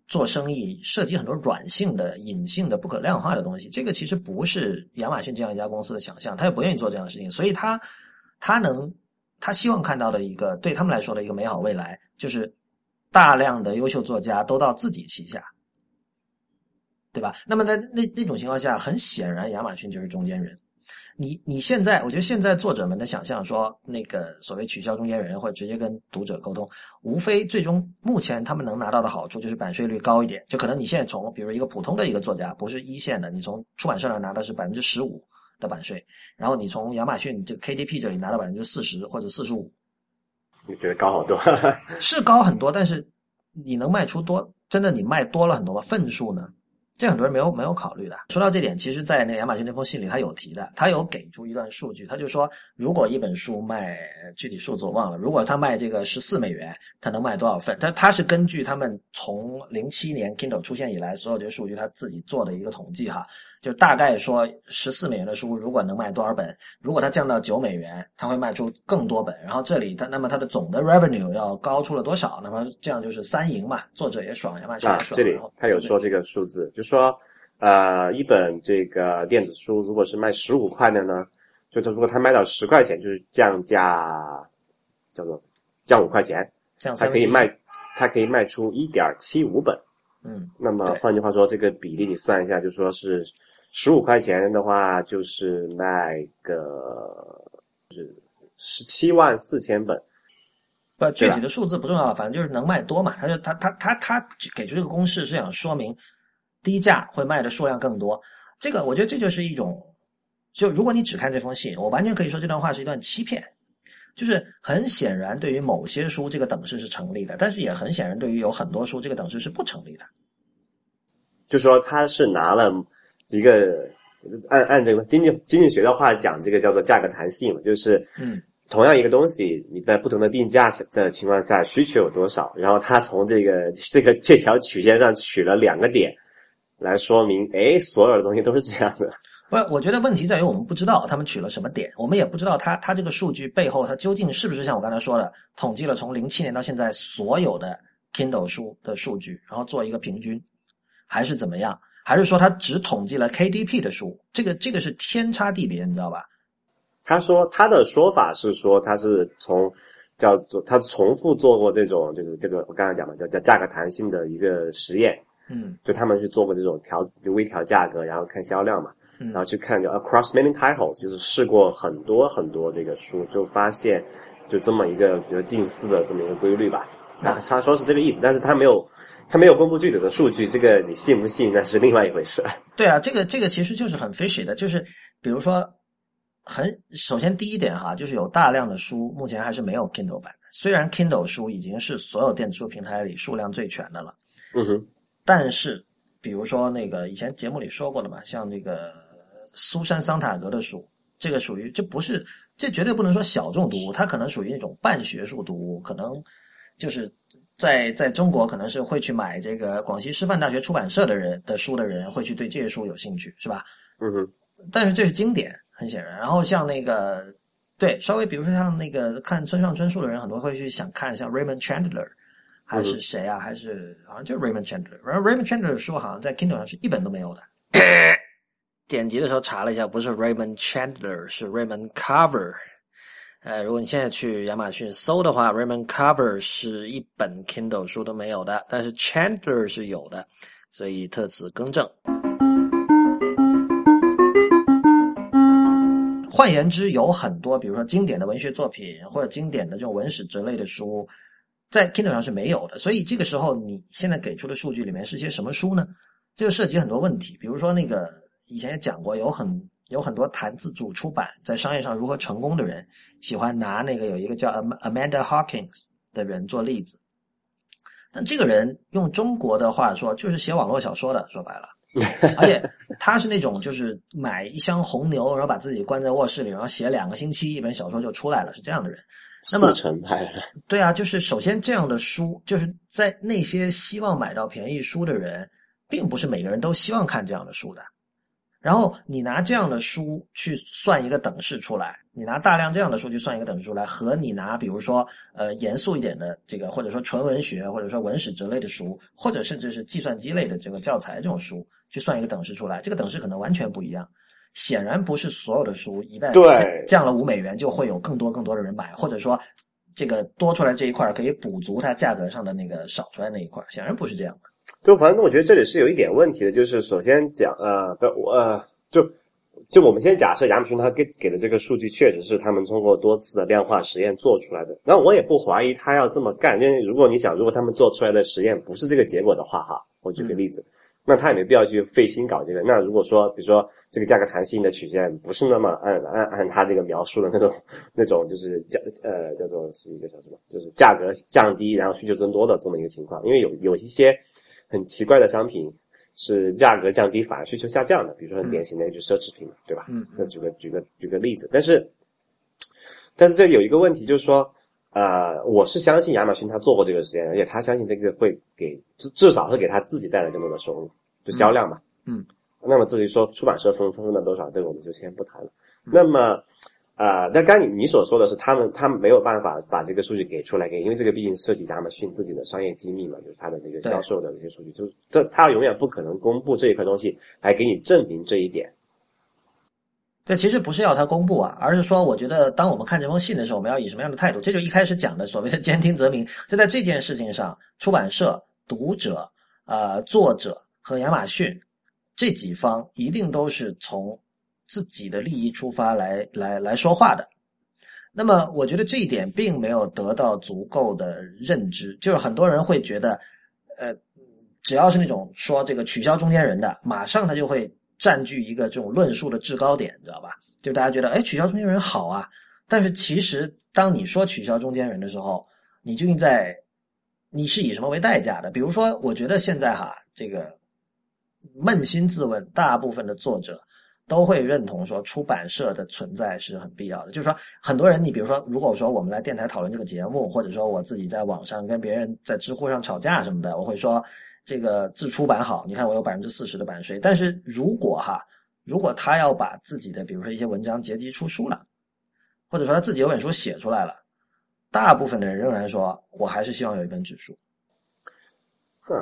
做生意，涉及很多软性的、隐性的、不可量化的东西，这个其实不是亚马逊这样一家公司的想象，他也不愿意做这样的事情，所以他他能。他希望看到的一个对他们来说的一个美好未来，就是大量的优秀作家都到自己旗下，对吧？那么在那那种情况下，很显然亚马逊就是中间人。你你现在，我觉得现在作者们的想象说，那个所谓取消中间人或者直接跟读者沟通，无非最终目前他们能拿到的好处就是版税率高一点。就可能你现在从比如一个普通的一个作家，不是一线的，你从出版社那拿的是百分之十五。的版税，然后你从亚马逊这个 KDP 这里拿到百分之四十或者四十五，你觉得高好多？是高很多，但是你能卖出多？真的你卖多了很多吗？份数呢？这很多人没有没有考虑的。说到这点，其实，在那个亚马逊那封信里，他有提的，他有给出一段数据，他就说，如果一本书卖具体数字我忘了，如果他卖这个十四美元，他能卖多少份？他他是根据他们从零七年 Kindle 出现以来所有这些数据，他自己做的一个统计哈，就大概说十四美元的书如果能卖多少本？如果它降到九美元，它会卖出更多本。然后这里它那么它的总的 revenue 要高出了多少？那么这样就是三赢嘛，作者也爽，亚马逊也爽。这里他有说这个数字，就说，呃，一本这个电子书如果是卖十五块的呢，就他如果他卖到十块钱，就是降价，叫做降五块钱，它可以卖，它可以卖出一点七五本。嗯，那么换句话说，这个比例你算一下，就说是十五块钱的话，就是卖个是十七万四千本。不，具体的数字不重要，反正就是能卖多嘛。他就他他他他给出这个公式是想说明。低价会卖的数量更多，这个我觉得这就是一种，就如果你只看这封信，我完全可以说这段话是一段欺骗，就是很显然对于某些书这个等式是成立的，但是也很显然对于有很多书这个等式是不成立的。就说他是拿了一个按按这个经济经济学的话讲，这个叫做价格弹性嘛，就是嗯，同样一个东西，你在不同的定价的情况下需求有多少，然后他从这个这个这条曲线上取了两个点。来说明，哎，所有的东西都是这样的。不，我觉得问题在于我们不知道他们取了什么点，我们也不知道他他这个数据背后，他究竟是不是像我刚才说的，统计了从零七年到现在所有的 Kindle 书的数据，然后做一个平均，还是怎么样？还是说他只统计了 KDP 的书？这个这个是天差地别，你知道吧？他说他的说法是说他是从叫做他重复做过这种就是这个我刚才讲的叫叫价格弹性的一个实验。嗯，就他们去做过这种调，就微调价格，然后看销量嘛，然后去看就 across many titles，就是试过很多很多这个书，就发现就这么一个比如近似的这么一个规律吧。啊他说是这个意思，但是他没有他没有公布具体的数据，这个你信不信那是另外一回事。对啊，这个这个其实就是很 fishy 的，就是比如说很首先第一点哈，就是有大量的书目前还是没有 Kindle 版的，虽然 Kindle 书已经是所有电子书平台里数量最全的了。嗯哼。但是，比如说那个以前节目里说过的嘛，像那个苏珊桑塔格的书，这个属于这不是这绝对不能说小众读物，它可能属于那种半学术读物，可能就是在在中国可能是会去买这个广西师范大学出版社的人的书的人会去对这些书有兴趣，是吧？嗯哼。但是这是经典，很显然。然后像那个对稍微比如说像那个看村上春树的人，很多会去想看像 Raymond Chandler。还是谁啊？还是好像就是 Raymond Chandler。然后 Raymond Chandler 的书好像在 Kindle 上是一本都没有的。剪辑的时候查了一下，不是 Raymond Chandler，是 Raymond Carver。呃，如果你现在去亚马逊搜的话，Raymond Carver 是一本 Kindle 书都没有的，但是 Chandler 是有的，所以特此更正。换言之，有很多，比如说经典的文学作品或者经典的这种文史哲类的书。在 Kindle 上是没有的，所以这个时候你现在给出的数据里面是些什么书呢？这就涉及很多问题，比如说那个以前也讲过，有很有很多谈自主出版在商业上如何成功的人，喜欢拿那个有一个叫 Amanda Hawkins 的人做例子。但这个人用中国的话说，就是写网络小说的，说白了，而且他是那种就是买一箱红牛，然后把自己关在卧室里，然后写两个星期一本小说就出来了，是这样的人。那么速成派，对啊，就是首先这样的书，就是在那些希望买到便宜书的人，并不是每个人都希望看这样的书的。然后你拿这样的书去算一个等式出来，你拿大量这样的数据算一个等式出来，和你拿比如说呃严肃一点的这个，或者说纯文学，或者说文史哲类的书，或者甚至是计算机类的这个教材这种书，去算一个等式出来，这个等式可能完全不一样。显然不是所有的书一旦对降了五美元，就会有更多更多的人买，或者说这个多出来这一块可以补足它价格上的那个少出来那一块，显然不是这样的。就反正我觉得这里是有一点问题的，就是首先讲呃不我呃就就我们先假设亚马逊它给给的这个数据确实是他们通过多次的量化实验做出来的，那我也不怀疑他要这么干，因为如果你想，如果他们做出来的实验不是这个结果的话，哈，我举个例子。那他也没必要去费心搞这个。那如果说，比如说这个价格弹性的曲线不是那么按按按他这个描述的那种 那种，就是价呃叫做是一个叫什么，就是价格降低然后需求增多的这么一个情况。因为有有一些很奇怪的商品是价格降低反而需求下降的，比如说很典型的就是奢侈品，对吧？嗯。那举个举个举个例子，但是但是这有一个问题就是说。呃，我是相信亚马逊他做过这个实验，而且他相信这个会给至至少是给他自己带来更多的收入，就销量嘛。嗯。那么至于说出版社分分了多少，这个我们就先不谈了。那么，呃，但刚你你所说的是，他们他们没有办法把这个数据给出来给，因为这个毕竟涉及亚马逊自己的商业机密嘛，就是他的那个销售的那些数据，就是这他永远不可能公布这一块东西来给你证明这一点。这其实不是要他公布啊，而是说，我觉得当我们看这封信的时候，我们要以什么样的态度？这就一开始讲的所谓的兼听则明。就在这件事情上，出版社、读者、呃作者和亚马逊这几方一定都是从自己的利益出发来来来说话的。那么，我觉得这一点并没有得到足够的认知，就是很多人会觉得，呃，只要是那种说这个取消中间人的，马上他就会。占据一个这种论述的制高点，你知道吧？就大家觉得，哎，取消中间人好啊。但是其实，当你说取消中间人的时候，你究竟在你是以什么为代价的？比如说，我觉得现在哈，这个扪心自问，大部分的作者都会认同说，出版社的存在是很必要的。就是说，很多人，你比如说，如果说我们来电台讨论这个节目，或者说我自己在网上跟别人在知乎上吵架什么的，我会说。这个自出版好，你看我有百分之四十的版税。但是如果哈，如果他要把自己的，比如说一些文章结集出书了，或者说他自己有本书写出来了，大部分的人仍然说，我还是希望有一本纸书。哼，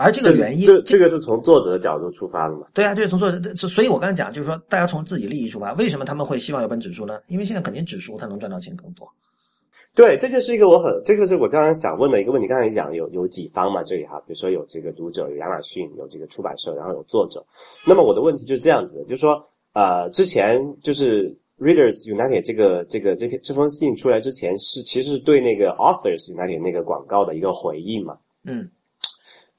而这个原因，这这个是从作者的角度出发的嘛？对啊，就是从作者，所以我刚才讲，就是说大家从自己利益出发，为什么他们会希望有本指数呢？因为现在肯定指数才能赚到钱更多。对，这就是一个我很，这个是我刚刚想问的一个问题。刚才讲有有几方嘛，这里哈，比如说有这个读者，有亚马逊，有这个出版社，然后有作者。那么我的问题就是这样子的，就是说，呃，之前就是 Readers United 这个这个这篇这封信出来之前，是其实对那个 Authors United 那个广告的一个回应嘛。嗯。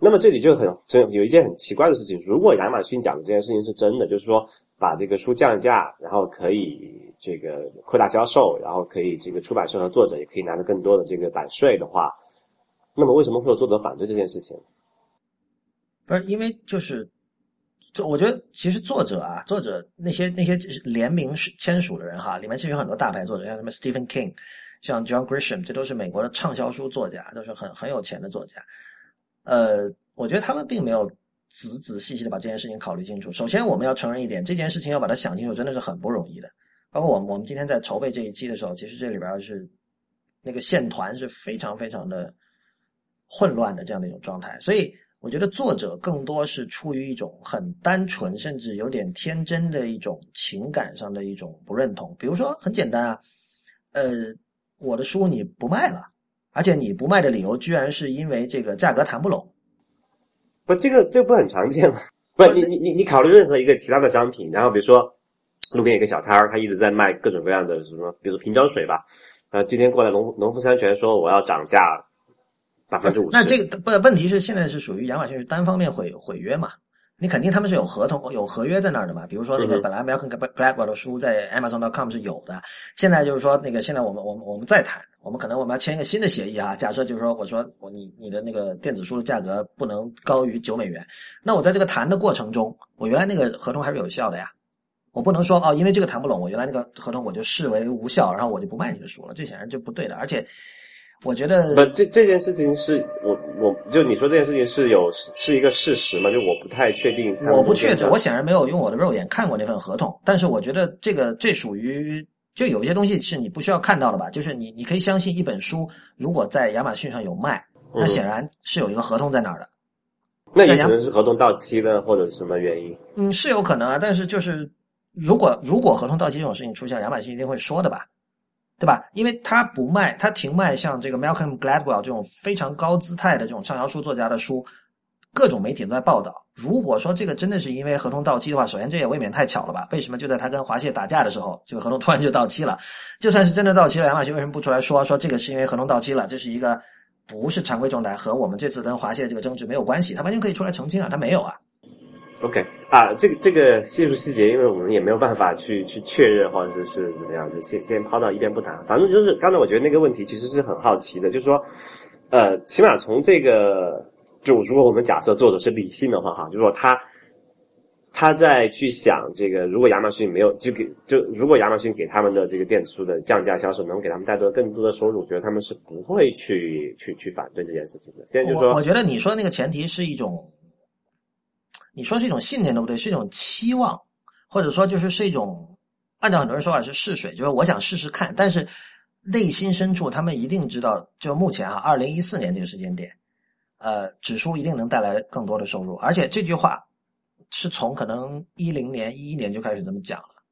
那么这里就很真有一件很奇怪的事情，如果亚马逊讲的这件事情是真的，就是说把这个书降价，然后可以。这个扩大销售，然后可以这个出版社和作者也可以拿到更多的这个版税的话，那么为什么会有作者反对这件事情？不是因为就是，就我觉得其实作者啊，作者那些那些联名签署的人哈，里面其实有很多大牌作者，像什么 Stephen King，像 John Grisham，这都是美国的畅销书作家，都是很很有钱的作家。呃，我觉得他们并没有仔仔细细的把这件事情考虑清楚。首先，我们要承认一点，这件事情要把它想清楚，真的是很不容易的。包括我们，我们今天在筹备这一期的时候，其实这里边是那个线团是非常非常的混乱的这样的一种状态。所以，我觉得作者更多是出于一种很单纯，甚至有点天真的一种情感上的一种不认同。比如说，很简单啊，呃，我的书你不卖了，而且你不卖的理由居然是因为这个价格谈不拢。不，这个这不很常见吗？不，你你你你考虑任何一个其他的商品，然后比如说。路边有个小摊儿，他一直在卖各种各样的什么，比如瓶装水吧。呃，今天过来农农夫山泉说我要涨价百分之五十。那这个不问题是现在是属于亚马逊是单方面毁毁约嘛？你肯定他们是有合同、有合约在那儿的嘛？比如说那个本来 Malcolm Gladwell 的书在 Amazon.com 是有的，现在就是说那个现在我们我们我们再谈，我们可能我们要签一个新的协议啊。假设就是说我说我你你的那个电子书的价格不能高于九美元，那我在这个谈的过程中，我原来那个合同还是有效的呀。我不能说哦，因为这个谈不拢，我原来那个合同我就视为无效，然后我就不卖你的书了，这显然就不对的。而且，我觉得不，这这件事情是我我就你说这件事情是有是一个事实嘛？就我不太确定。我不确定，我显然没有用我的肉眼看过那份合同，但是我觉得这个这属于就有一些东西是你不需要看到的吧？就是你你可以相信一本书如果在亚马逊上有卖，那显然是有一个合同在那儿的。那也可能是合同到期了，或者什么原因？嗯，是有可能啊，但是就是如果如果合同到期这种事情出现，亚马逊一定会说的吧？对吧？因为他不卖，他停卖像这个 Malcolm Gladwell 这种非常高姿态的这种畅销书作家的书，各种媒体都在报道。如果说这个真的是因为合同到期的话，首先这也未免太巧了吧？为什么就在他跟华谢打架的时候，这个合同突然就到期了？就算是真的到期了，亚马逊为什么不出来说说这个是因为合同到期了？这是一个不是常规状态，和我们这次跟华谢这个争执没有关系，他完全可以出来澄清啊，他没有啊。OK 啊，这个这个技术细节，因为我们也没有办法去去确认或者是怎么样，就先先抛到一边不谈。反正就是刚才我觉得那个问题其实是很好奇的，就是说，呃，起码从这个，就如果我们假设作者是理性的话，哈，就是说他他在去想这个，如果亚马逊没有就给就如果亚马逊给他们的这个电子书的降价销售能给他们带来更多的收入，我觉得他们是不会去去去反对这件事情的。现在就说，我我觉得你说那个前提是一种。你说是一种信念对不对？是一种期望，或者说就是是一种，按照很多人说法是试水，就是我想试试看。但是内心深处，他们一定知道，就目前啊，二零一四年这个时间点，呃，指数一定能带来更多的收入。而且这句话是从可能一零年、一一年就开始这么讲了。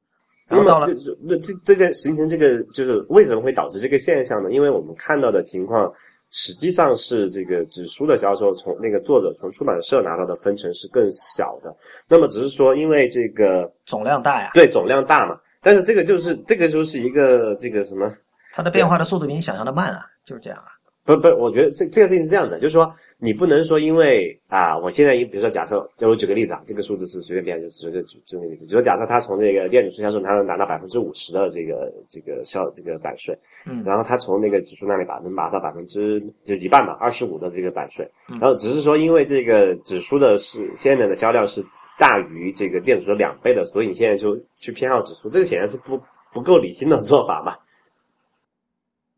然后到了那这这件形成这个就是为什么会导致这个现象呢？因为我们看到的情况。实际上是这个纸书的销售，从那个作者从出版社拿到的分成是更小的。那么只是说，因为这个总量大呀，对总量大嘛。但是这个就是这个就是一个这个什么，它的变化的速度比你想象的慢啊，就是这样啊。不不，我觉得这这个事情是这样子，就是说你不能说因为啊，我现在比如说假设，就我举个例子啊，这个数字是随便编，就随便举举个例子，就说假设他从这个电子书销售，他能拿到百分之五十的这个这个销这个版税，嗯，然后他从那个指数那里把能拿到百分之就一半吧，二十五的这个版税，然后只是说因为这个指数的是现在的销量是大于这个电子书两倍的，所以你现在就去偏好指数，这个显然是不不够理性的做法嘛。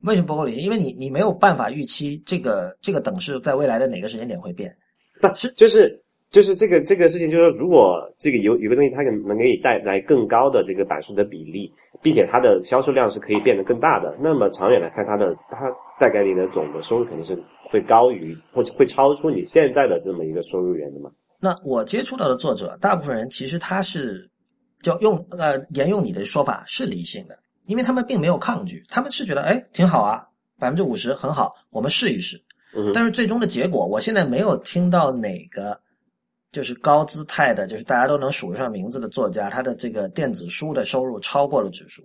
为什么不够理性？因为你你没有办法预期这个这个等式在未来的哪个时间点会变。不是，就是就是这个这个事情，就是说，如果这个有有个东西，它能能给你带来更高的这个版数的比例，并且它的销售量是可以变得更大的，那么长远来看，它的它带给你的总的收入肯定是会高于或者会超出你现在的这么一个收入源的嘛。那我接触到的作者，大部分人其实他是就用呃沿用你的说法是理性的。因为他们并没有抗拒，他们是觉得哎挺好啊，百分之五十很好，我们试一试。嗯，但是最终的结果，我现在没有听到哪个就是高姿态的，就是大家都能数得上名字的作家，他的这个电子书的收入超过了指数。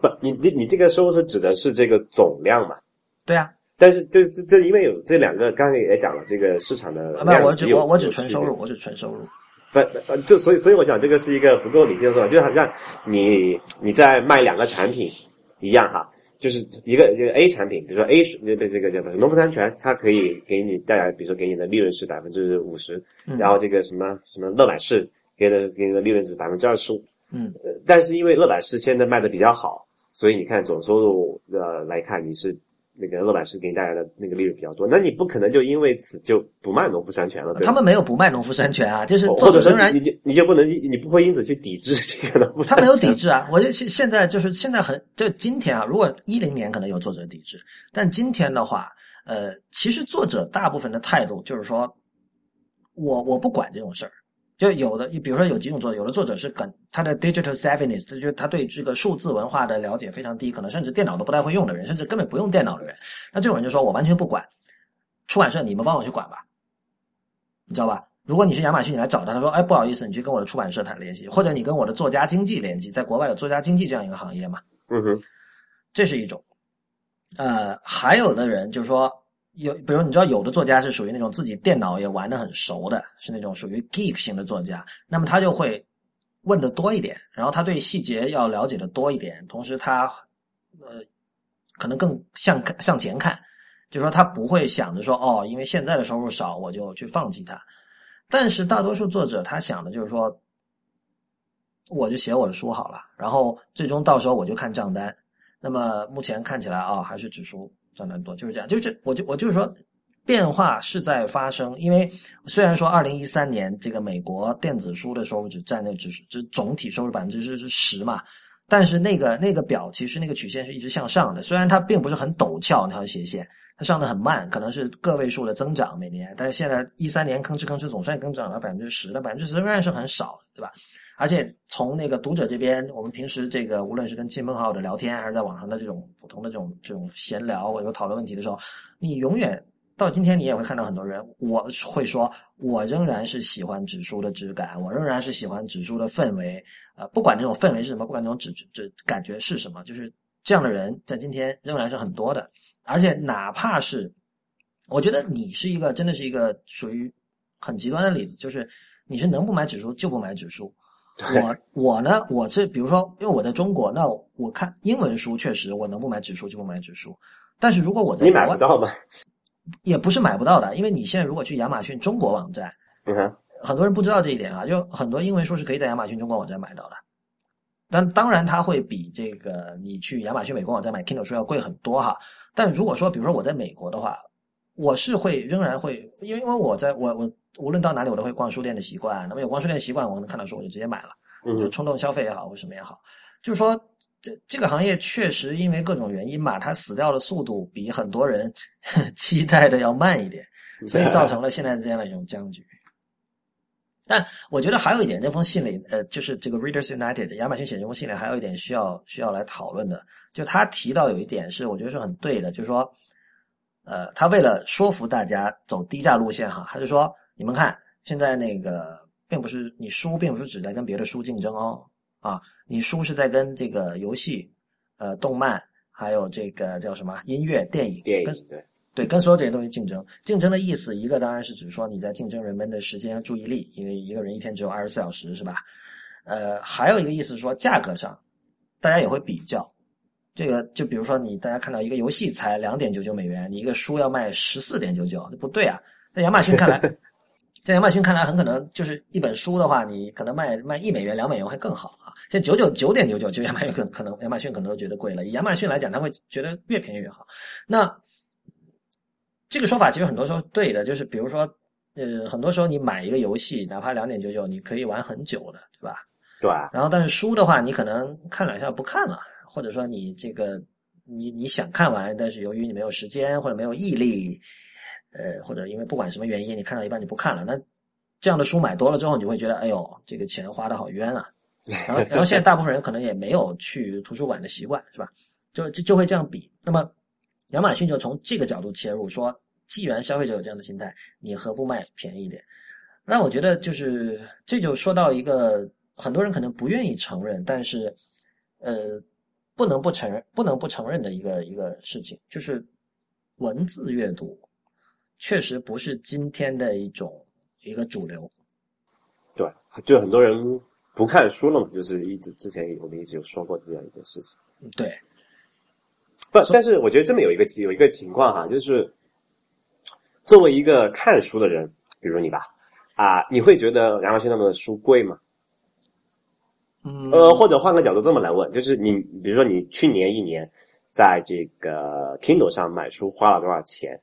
不，你你你这个收入是指的是这个总量嘛？对啊，但是这这这因为有这两个，刚才也讲了，这个市场的不，我只我我只纯收入，我只纯收入。不，呃，就所以，所以我讲这个是一个不够理性的说法，就好像你你在卖两个产品一样哈，就是一个一个 A 产品，比如说 A 这个这个叫农夫山泉，它可以给你带来，比如说给你的利润是百分之五十，然后这个什么什么乐百氏给的给你的利润是百分之二十五，嗯，但是因为乐百氏现在卖的比较好，所以你看总收入呃来看，你是。那个乐百氏给你带来的那个利润比较多，那你不可能就因为此就不卖农夫山泉了，他们没有不卖农夫山泉啊，就是或者说仍然你就你就不能你不会因此去抵制这个农夫山泉。他没有抵制啊，我就现现在就是现在很就今天啊，如果一零年可能有作者抵制，但今天的话，呃，其实作者大部分的态度就是说，我我不管这种事儿。就有的，比如说有几种作者，有的作者是跟他的 digital savviness，就是他对这个数字文化的了解非常低，可能甚至电脑都不太会用的人，甚至根本不用电脑的人，那这种人就说我完全不管，出版社你们帮我去管吧，你知道吧？如果你是亚马逊，你来找他，他说，哎，不好意思，你去跟我的出版社谈联系，或者你跟我的作家经济联系，在国外有作家经济这样一个行业嘛，嗯哼，这是一种。呃，还有的人就是说，有，比如你知道，有的作家是属于那种自己电脑也玩的很熟的，是那种属于 geek 型的作家，那么他就会问的多一点，然后他对细节要了解的多一点，同时他呃可能更向向前看，就说他不会想着说哦，因为现在的收入少，我就去放弃它。但是大多数作者他想的就是说，我就写我的书好了，然后最终到时候我就看账单。那么目前看起来啊，还是指数。赚的多就是这样，就是我就我就是说，变化是在发生。因为虽然说二零一三年这个美国电子书的收入只占那只只总体收入百分之是十嘛，但是那个那个表其实那个曲线是一直向上的，虽然它并不是很陡峭那条斜线，它上的很慢，可能是个位数的增长每年，但是现在一三年吭哧吭哧总算增长了百分之十了，百分之十仍然是很少，对吧？而且从那个读者这边，我们平时这个无论是跟亲朋好友的聊天，还是在网上的这种普通的这种这种闲聊或者讨论问题的时候，你永远到今天你也会看到很多人，我会说，我仍然是喜欢纸书的质感，我仍然是喜欢纸书的氛围，呃，不管这种氛围是什么，不管这种纸纸感觉是什么，就是这样的人在今天仍然是很多的。而且哪怕是，我觉得你是一个真的是一个属于很极端的例子，就是你是能不买指数就不买指数。我我呢，我是比如说，因为我在中国，那我看英文书确实我能不买指数就不买指数。但是如果我在你买不到吗？也不是买不到的，因为你现在如果去亚马逊中国网站，嗯哼，很多人不知道这一点啊，就很多英文书是可以在亚马逊中国网站买到的。但当然，它会比这个你去亚马逊美国网站买 Kindle 书要贵很多哈。但如果说，比如说我在美国的话，我是会仍然会，因为因为我在我我。无论到哪里，我都会逛书店的习惯。那么有逛书店的习惯，我能看到书，我就直接买了。就冲动消费也好，或什么也好，就是说，这这个行业确实因为各种原因嘛，它死掉的速度比很多人 期待的要慢一点，所以造成了现在这样的一种僵局。但我觉得还有一点，那封信里，呃，就是这个 Readers United 亚马逊写这封信里，还有一点需要需要来讨论的，就他提到有一点是我觉得是很对的，就是说，呃，他为了说服大家走低价路线哈，他就说。你们看，现在那个并不是你书，并不是只在跟别的书竞争哦，啊，你书是在跟这个游戏、呃，动漫，还有这个叫什么音乐、电影，电影对对，跟所有这些东西竞争。竞争的意思，一个当然是指说你在竞争人们的时间和注意力，因为一个人一天只有二十四小时，是吧？呃，还有一个意思是说价格上，大家也会比较。这个就比如说你大家看到一个游戏才两点九九美元，你一个书要卖十四点九九，不对啊。在亚马逊看来。在亚马逊看来，很可能就是一本书的话，你可能卖卖一美元、两美元会更好啊。现在九九九点九九，就亚马逊可可能亚马逊可能都觉得贵了。以亚马逊来讲，他会觉得越便宜越好。那这个说法其实很多时候对的，就是比如说，呃，很多时候你买一个游戏，哪怕两点九九，你可以玩很久的，对吧？对。然后，但是书的话，你可能看两下不看了，或者说你这个你你想看完，但是由于你没有时间或者没有毅力。呃，或者因为不管什么原因，你看到一半你不看了，那这样的书买多了之后，你会觉得，哎呦，这个钱花的好冤啊。然后，然后现在大部分人可能也没有去图书馆的习惯，是吧？就就就会这样比。那么，亚马逊就从这个角度切入，说，既然消费者有这样的心态，你何不卖便宜一点？那我觉得就是这就说到一个很多人可能不愿意承认，但是呃，不能不承认，不能不承认的一个一个事情，就是文字阅读。确实不是今天的一种一个主流，对，就很多人不看书了嘛，就是一直之前我们一直有说过这样一件事情。对，不，但是我觉得这么有一个有一个情况哈，就是作为一个看书的人，比如你吧，啊，你会觉得亚马逊他们的书贵吗？嗯，呃，或者换个角度这么来问，就是你比如说你去年一年在这个 Kindle 上买书花了多少钱？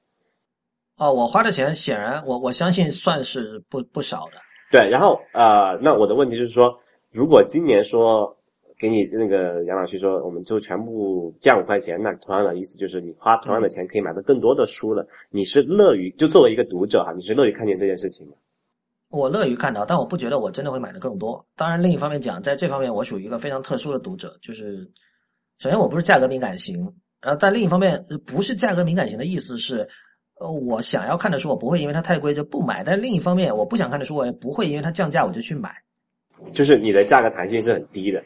哦，我花的钱显然，我我相信算是不不少的。对，然后呃，那我的问题就是说，如果今年说给你那个杨老师说，我们就全部降五块钱，那同样的意思就是你花同样的钱可以买到更多的书了。你是乐于就作为一个读者哈，你是乐于看见这件事情吗？我乐于看到，但我不觉得我真的会买的更多。当然，另一方面讲，在这方面我属于一个非常特殊的读者，就是首先我不是价格敏感型，然后但另一方面不是价格敏感型的意思是。呃，我想要看的书，我不会因为它太贵就不买；但另一方面，我不想看的书，我也不会因为它降价我就去买。就是你的价格弹性是很低的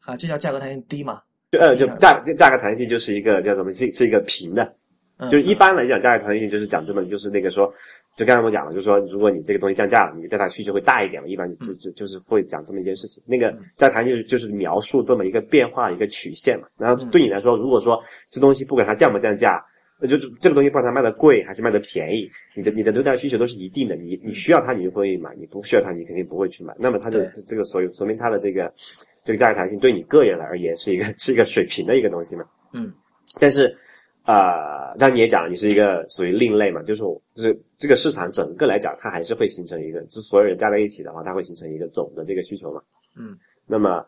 啊，这叫价格弹性低吗？呃，就价价格弹性就是一个叫什么？是是一个平的。就一般来讲，价格弹性就是讲这么，就是那个说，就刚才我讲了，就是说，如果你这个东西降价了，你对它需求会大一点嘛，一般就就就是会讲这么一件事情。那个价格弹性就是描述这么一个变化一个曲线嘛。然后对你来说，如果说这东西不管它降不降价，那就这个东西不管它卖的贵还是卖的便宜，你的你的流量需求都是一定的。你你需要它，你就会买；你不需要它，你肯定不会去买。那么它就这个所有说明它的这个这个价格弹性对你个人而言是一个 是一个水平的一个东西嘛。嗯，但是。啊，但你也讲了，你是一个属于另类嘛，就是就是这个市场整个来讲，它还是会形成一个，就所有人加在一起的话，它会形成一个总的这个需求嘛。嗯，那么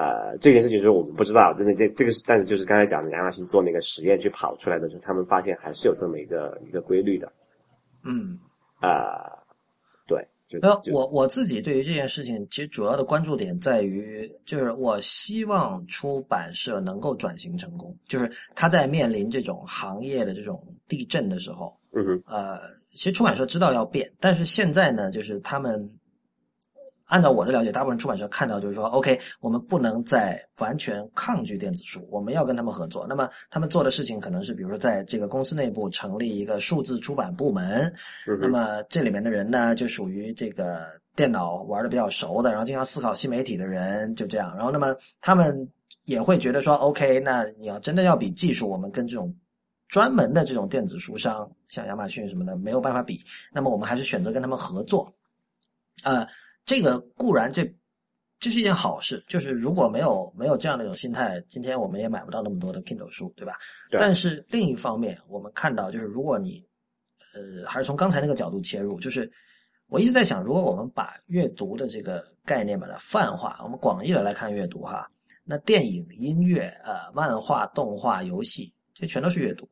呃，这件事情就是我们不知道，真的这这个是，但是就是刚才讲的亚马逊做那个实验去跑出来的时候，他们发现还是有这么一个一个规律的。嗯，啊。对那我我自己对于这件事情，其实主要的关注点在于，就是我希望出版社能够转型成功，就是他在面临这种行业的这种地震的时候，嗯哼，呃，其实出版社知道要变，但是现在呢，就是他们。按照我的了解，大部分出版社看到就是说，OK，我们不能再完全抗拒电子书，我们要跟他们合作。那么他们做的事情可能是，比如说在这个公司内部成立一个数字出版部门，那么这里面的人呢，就属于这个电脑玩的比较熟的，然后经常思考新媒体的人，就这样。然后那么他们也会觉得说，OK，那你要真的要比技术，我们跟这种专门的这种电子书商，像亚马逊什么的没有办法比，那么我们还是选择跟他们合作，呃。这个固然这这是一件好事，就是如果没有没有这样的一种心态，今天我们也买不到那么多的 Kindle 书，对吧？但是另一方面，我们看到就是如果你呃还是从刚才那个角度切入，就是我一直在想，如果我们把阅读的这个概念把它泛化，我们广义的来看阅读哈，那电影、音乐、呃漫画、动画、游戏，这全都是阅读。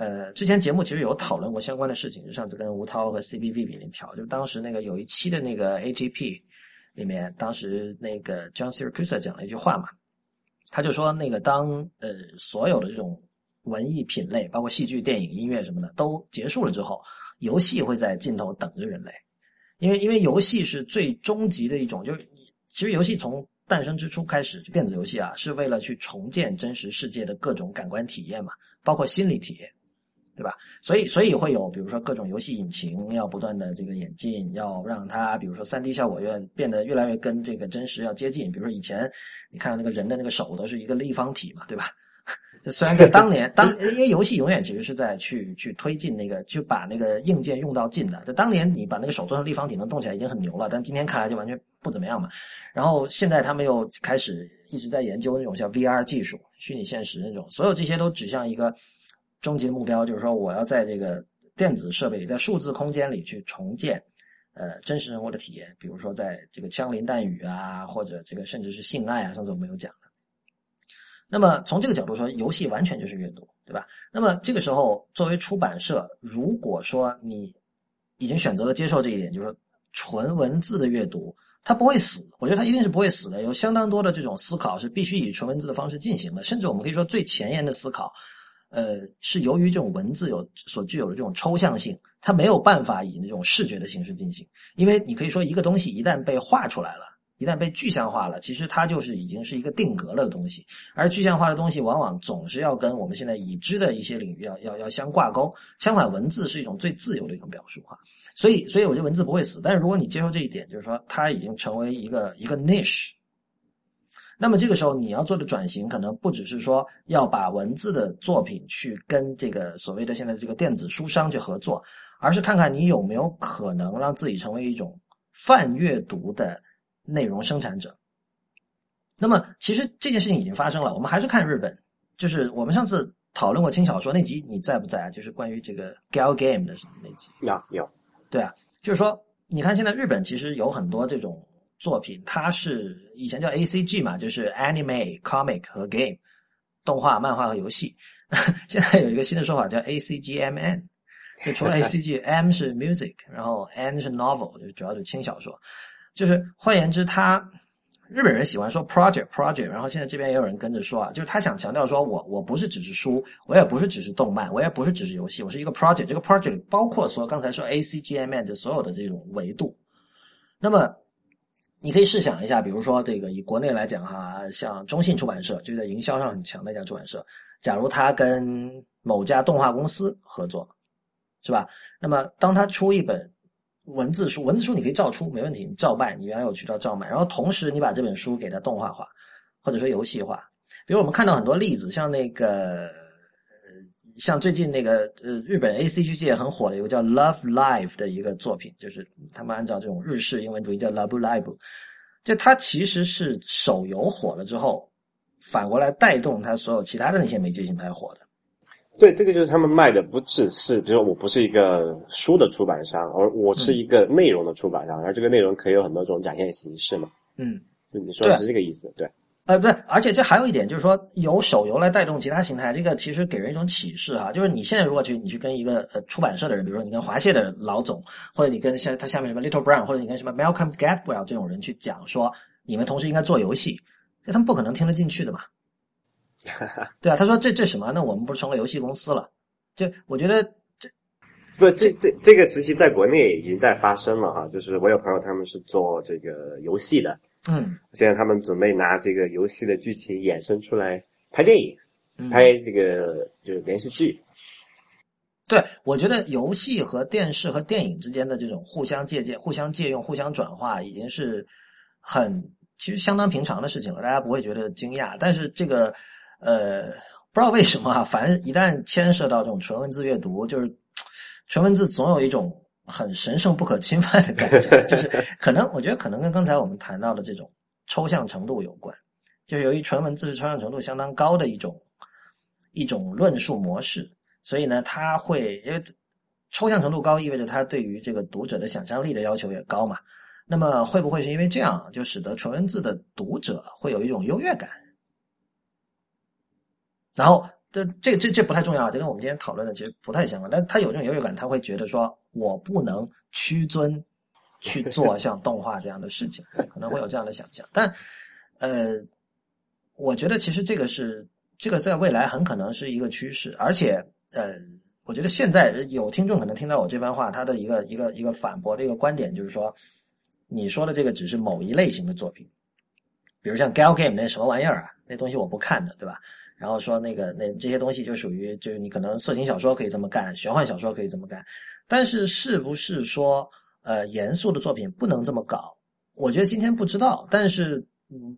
呃，之前节目其实有讨论过相关的事情，就上次跟吴涛和 CBV 里面调，就当时那个有一期的那个 AGP 里面，当时那个 John Siracusa 讲了一句话嘛，他就说那个当呃所有的这种文艺品类，包括戏剧、电影、音乐什么的都结束了之后，游戏会在尽头等着人类，因为因为游戏是最终极的一种，就是其实游戏从诞生之初开始，电子游戏啊，是为了去重建真实世界的各种感官体验嘛，包括心理体验。对吧？所以，所以会有，比如说各种游戏引擎要不断的这个演进，要让它，比如说三 D 效果越变得越来越跟这个真实要接近。比如说以前你看到那个人的那个手都是一个立方体嘛，对吧？就虽然在当年，当因为游戏永远其实是在去去推进那个，就把那个硬件用到尽的。在当年你把那个手做成立方体能动起来已经很牛了，但今天看来就完全不怎么样嘛。然后现在他们又开始一直在研究那种像 VR 技术、虚拟现实那种，所有这些都指向一个。终极目标就是说，我要在这个电子设备里，在数字空间里去重建，呃，真实生活的体验。比如说，在这个枪林弹雨啊，或者这个甚至是性爱啊，上次我们有讲的。那么从这个角度说，游戏完全就是阅读，对吧？那么这个时候，作为出版社，如果说你已经选择了接受这一点，就是纯文字的阅读，它不会死。我觉得它一定是不会死的。有相当多的这种思考是必须以纯文字的方式进行的，甚至我们可以说最前沿的思考。呃，是由于这种文字有所具有的这种抽象性，它没有办法以那种视觉的形式进行。因为你可以说，一个东西一旦被画出来了，一旦被具象化了，其实它就是已经是一个定格了的东西。而具象化的东西，往往总是要跟我们现在已知的一些领域要要要相挂钩。相反，文字是一种最自由的一种表述哈。所以，所以我觉得文字不会死。但是如果你接受这一点，就是说它已经成为一个一个 niche。那么这个时候，你要做的转型可能不只是说要把文字的作品去跟这个所谓的现在这个电子书商去合作，而是看看你有没有可能让自己成为一种泛阅读的内容生产者。那么，其实这件事情已经发生了。我们还是看日本，就是我们上次讨论过轻小说那集，你在不在啊？就是关于这个 gal game 的那集。有有。对啊，就是说，你看现在日本其实有很多这种。作品它是以前叫 A C G 嘛，就是 Anime、Comic 和 Game，动画、漫画和游戏。现在有一个新的说法叫 A C G M N，就除了 A C G，M 是 Music，然后 N 是 Novel，就主要是轻小说。就是换言之，他日本人喜欢说 Project Project，然后现在这边也有人跟着说啊，就是他想强调说我我不是只是书，我也不是只是动漫，我也不是只是游戏，我是一个 Project。这个 Project 包括说刚才说 A C G M N 的所有的这种维度。那么你可以试想一下，比如说这个以国内来讲哈，像中信出版社，就在营销上很强的一家出版社，假如他跟某家动画公司合作，是吧？那么当他出一本文字书，文字书你可以照出没问题，你照卖，你原来有渠道照卖，然后同时你把这本书给它动画化，或者说游戏化。比如我们看到很多例子，像那个。像最近那个呃，日本 A C G 界很火的一个叫《Love Live》的一个作品，就是他们按照这种日式英文读音叫《Love Live》，就它其实是手游火了之后，反过来带动它所有其他的那些媒介形态火的。对，这个就是他们卖的不只是，比如说我不是一个书的出版商，而我是一个内容的出版商，而这个内容可以有很多种展现形式嘛。嗯，就你说的是这个意思，对。呃，不对，而且这还有一点，就是说由手游来带动其他形态，这个其实给人一种启示哈。就是你现在如果去你去跟一个呃出版社的人，比如说你跟华谢的老总，或者你跟像他下面什么 Little Brown，或者你跟什么 Malcolm Gladwell 这种人去讲说，你们同时应该做游戏，那他们不可能听得进去的嘛。对啊，他说这这什么？那我们不是成了游戏公司了？就我觉得这不这这这个时期在国内已经在发生了啊。就是我有朋友他们是做这个游戏的。嗯，现在他们准备拿这个游戏的剧情衍生出来拍电影，拍这个就是连续剧。对，我觉得游戏和电视和电影之间的这种互相借鉴、互相借用、互相转化，已经是很其实相当平常的事情了，大家不会觉得惊讶。但是这个呃，不知道为什么啊，反正一旦牵涉到这种纯文字阅读，就是纯文字总有一种。很神圣不可侵犯的感觉，就是可能我觉得可能跟刚才我们谈到的这种抽象程度有关，就是由于纯文字是抽象程度相当高的一种一种论述模式，所以呢，它会因为抽象程度高，意味着它对于这个读者的想象力的要求也高嘛。那么会不会是因为这样，就使得纯文字的读者会有一种优越感？然后。这这这这不太重要，这跟我们今天讨论的其实不太相关。但他有这种优越感，他会觉得说我不能屈尊去 做像动画这样的事情，可能会有这样的想象。但呃，我觉得其实这个是这个在未来很可能是一个趋势，而且呃，我觉得现在有听众可能听到我这番话，他的一个一个一个反驳的一个观点就是说，你说的这个只是某一类型的作品，比如像 Gal Game 那什么玩意儿啊，那东西我不看的，对吧？然后说那个那这些东西就属于就是你可能色情小说可以这么干，玄幻小说可以这么干，但是是不是说呃严肃的作品不能这么搞？我觉得今天不知道，但是嗯，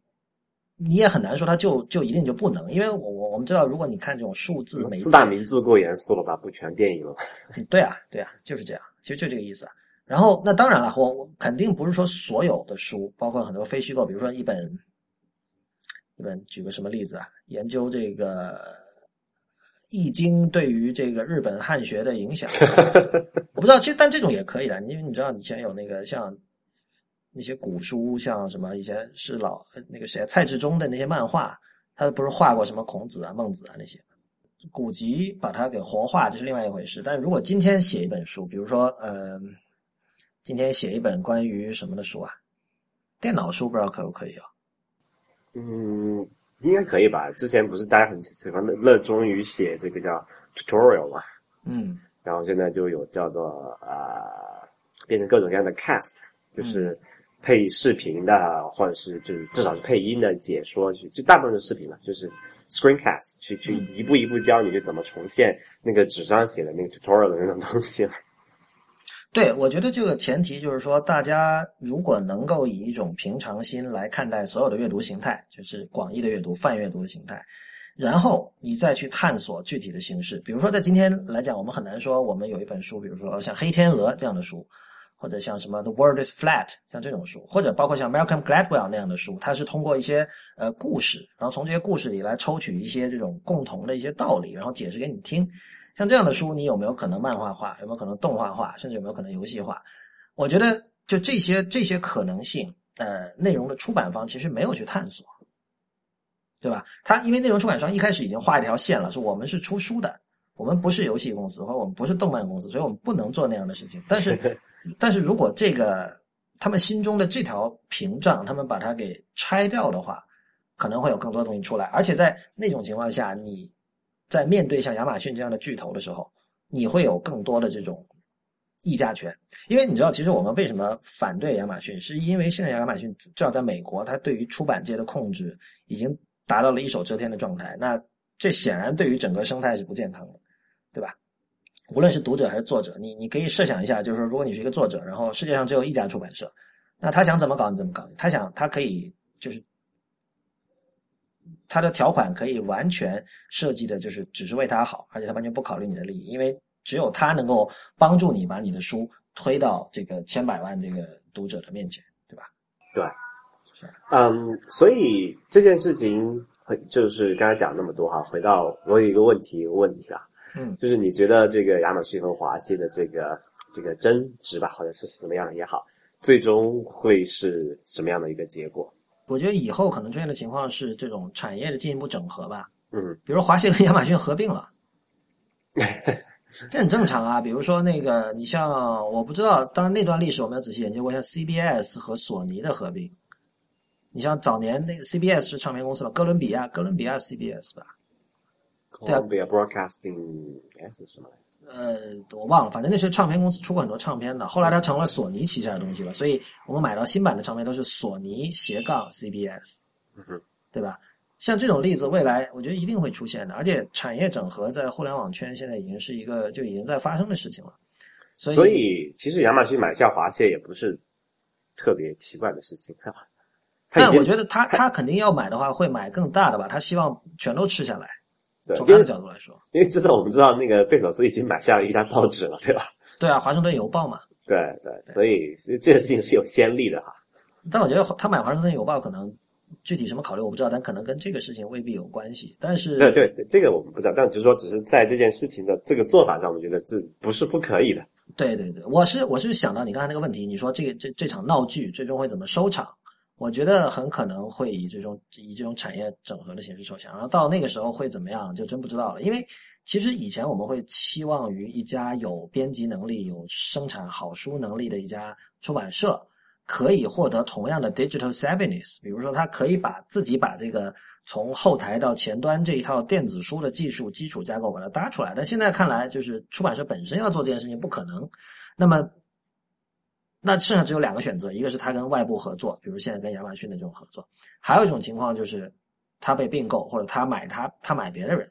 你也很难说它就就一定就不能，因为我我我们知道，如果你看这种数字四大名著够严肃了吧？不全电影了？对啊对啊，就是这样，其实就这个意思。然后那当然了，我我肯定不是说所有的书，包括很多非虚构，比如说一本。一本举个什么例子啊？研究这个《易经》对于这个日本汉学的影响，我不知道。其实，但这种也可以的，因为你知道以前有那个像那些古书，像什么以前是老那个谁蔡志忠的那些漫画，他不是画过什么孔子啊、孟子啊那些古籍，把它给活化，这是另外一回事。但如果今天写一本书，比如说呃，今天写一本关于什么的书啊？电脑书不知道可不可以啊？嗯，应该可以吧？之前不是大家很喜欢热热衷于写这个叫 tutorial 嘛？嗯，然后现在就有叫做啊，变成各种各样的 cast，就是配视频的，或者是就是至少是配音的解说，去就大部分是视频了，就是 screencast，去去一步一步教你去怎么重现那个纸上写的那个 tutorial 的那种东西了。对，我觉得这个前提就是说，大家如果能够以一种平常心来看待所有的阅读形态，就是广义的阅读、泛阅读的形态，然后你再去探索具体的形式。比如说，在今天来讲，我们很难说我们有一本书，比如说像《黑天鹅》这样的书，或者像什么《The World Is Flat》像这种书，或者包括像 Malcolm Gladwell 那样的书，它是通过一些呃故事，然后从这些故事里来抽取一些这种共同的一些道理，然后解释给你听。像这样的书，你有没有可能漫画化？有没有可能动画化？甚至有没有可能游戏化？我觉得，就这些这些可能性，呃，内容的出版方其实没有去探索，对吧？他因为内容出版商一开始已经画一条线了，说我们是出书的，我们不是游戏公司，或者我们不是动漫公司，所以我们不能做那样的事情。但是，但是如果这个他们心中的这条屏障，他们把它给拆掉的话，可能会有更多东西出来。而且在那种情况下，你。在面对像亚马逊这样的巨头的时候，你会有更多的这种议价权。因为你知道，其实我们为什么反对亚马逊，是因为现在亚马逊至少在美国，它对于出版界的控制已经达到了一手遮天的状态。那这显然对于整个生态是不健康的，对吧？无论是读者还是作者，你你可以设想一下，就是说，如果你是一个作者，然后世界上只有一家出版社，那他想怎么搞你怎么搞，他想他可以就是他的条款可以完全设计的就是只是为他好，而且他完全不考虑你的利益，因为只有他能够帮助你把你的书推到这个千百万这个读者的面前，对吧？对，嗯，所以这件事情就是刚才讲那么多哈，回到我有一个问题，一个问题啊。嗯，就是你觉得这个亚马逊和华西的这个这个争执吧，或者是怎么样也好，最终会是什么样的一个结果？我觉得以后可能出现的情况是这种产业的进一步整合吧。嗯，比如华西和亚马逊合并了，这很正常啊。比如说那个，你像我不知道，当然那段历史我们要仔细研究过，像 CBS 和索尼的合并。你像早年那个 CBS 是唱片公司吧，哥伦比亚，哥伦比亚 CBS 吧。Columbia Broadcasting S 什么呃，我忘了，反正那些唱片公司出过很多唱片的。后来它成了索尼旗下的东西了，所以我们买到新版的唱片都是索尼斜杠 CBS，对吧？像这种例子，未来我觉得一定会出现的。而且产业整合在互联网圈现在已经是一个就已经在发生的事情了。所以，所以其实亚马逊买下华谢也不是特别奇怪的事情，是吧？但我觉得他他肯定要买的话，会买更大的吧？他希望全都吃下来。对，从他的角度来说，因为至少我们知道那个贝索斯已经买下了一单报纸了，对吧？对啊，《华盛顿邮报》嘛。对对，所以这个事情是有先例的哈。但我觉得他买《华盛顿邮报》可能具体什么考虑我不知道，但可能跟这个事情未必有关系。但是，对对对，这个我们不知道，但就是说，只是在这件事情的这个做法上，我们觉得这不是不可以的。对对对，我是我是想到你刚才那个问题，你说这个这这场闹剧最终会怎么收场？我觉得很可能会以这种以这种产业整合的形式收场，然后到那个时候会怎么样，就真不知道了。因为其实以前我们会期望于一家有编辑能力、有生产好书能力的一家出版社，可以获得同样的 digital savviness，比如说他可以把自己把这个从后台到前端这一套电子书的技术基础架构把它搭出来。但现在看来，就是出版社本身要做这件事情不可能。那么。那剩下只有两个选择，一个是他跟外部合作，比如现在跟亚马逊的这种合作；还有一种情况就是他被并购，或者他买他他买别的人。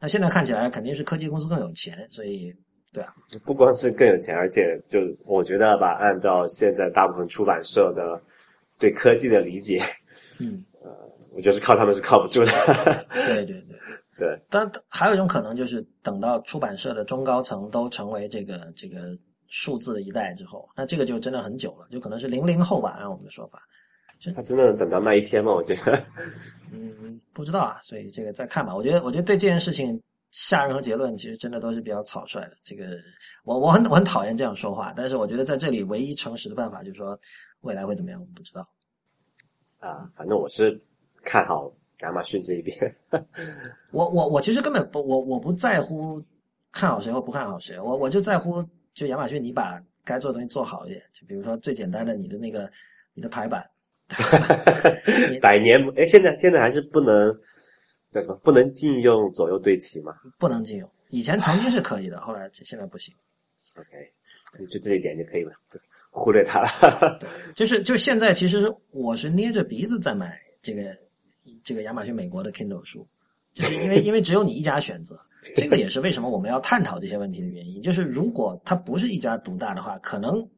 那现在看起来肯定是科技公司更有钱，所以对啊，不光是更有钱，而且就我觉得吧，按照现在大部分出版社的对科技的理解，嗯，呃，我觉得是靠他们是靠不住的。对对对 对。但还有一种可能就是等到出版社的中高层都成为这个这个。数字一代之后，那这个就真的很久了，就可能是零零后吧，按我们的说法。他真的能等到那一天吗？我觉得，嗯，不知道啊，所以这个再看吧。我觉得，我觉得对这件事情下任何结论，其实真的都是比较草率的。这个，我我很我很讨厌这样说话，但是我觉得在这里唯一诚实的办法就是说，未来会怎么样，我们不知道。啊，反正我是看好亚马逊这一边。我我我其实根本不我我不在乎看好谁或不看好谁，我我就在乎。就亚马逊，你把该做的东西做好一点，就比如说最简单的，你的那个你的排版，百年哎，现在现在还是不能叫什么？不能禁用左右对齐吗？不能禁用，以前曾经是可以的，后来现在不行。OK，就这一点就可以了，忽略它了。就是就现在，其实我是捏着鼻子在买这个这个亚马逊美国的 Kindle 书，就是因为因为只有你一家选择。这个也是为什么我们要探讨这些问题的原因。就是如果它不是一家独大的话，可能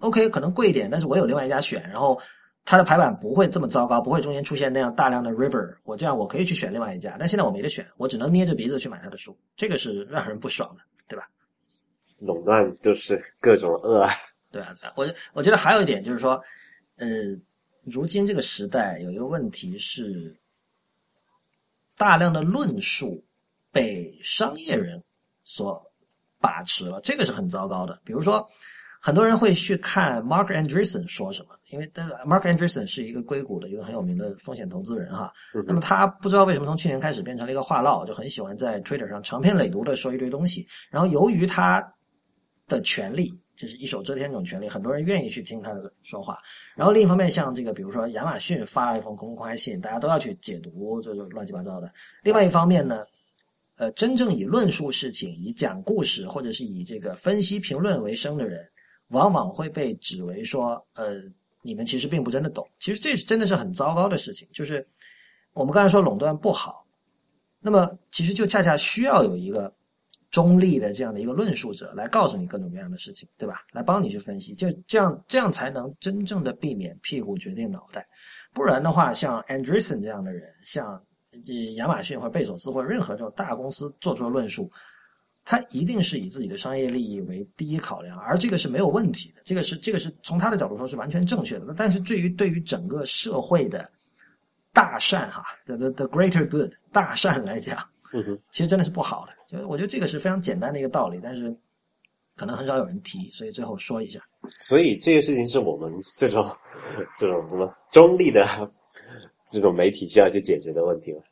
OK，可能贵一点，但是我有另外一家选，然后它的排版不会这么糟糕，不会中间出现那样大量的 river，我这样我可以去选另外一家。但现在我没得选，我只能捏着鼻子去买他的书，这个是让人不爽的，对吧？垄断就是各种恶。对啊，对啊，我我觉得还有一点就是说，呃，如今这个时代有一个问题是，大量的论述。被商业人所把持了，这个是很糟糕的。比如说，很多人会去看 Mark Andreessen 说什么，因为 Mark Andreessen 是一个硅谷的一个很有名的风险投资人哈。那么他不知道为什么从去年开始变成了一个话唠，就很喜欢在 Twitter 上长篇累牍的说一堆东西。然后由于他的权利，就是一手遮天这种权利，很多人愿意去听他的说话。然后另一方面，像这个比如说亚马逊发了一封公开信，大家都要去解读，就是乱七八糟的。另外一方面呢？呃，真正以论述事情、以讲故事或者是以这个分析评论为生的人，往往会被指为说，呃，你们其实并不真的懂。其实这是真的是很糟糕的事情。就是我们刚才说垄断不好，那么其实就恰恰需要有一个中立的这样的一个论述者来告诉你各种各样的事情，对吧？来帮你去分析，就这样这样才能真正的避免屁股决定脑袋。不然的话，像 Andreessen 这样的人，像这亚马逊或者贝索斯或者任何这种大公司做出的论述，他一定是以自己的商业利益为第一考量，而这个是没有问题的，这个是这个是从他的角度说是完全正确的。但是对于对于整个社会的大善哈，the the the greater good 大善来讲，其实真的是不好的。就我觉得这个是非常简单的一个道理，但是可能很少有人提，所以最后说一下。所以这个事情是我们这种 这种什么中立的。这种媒体需要去解决的问题了。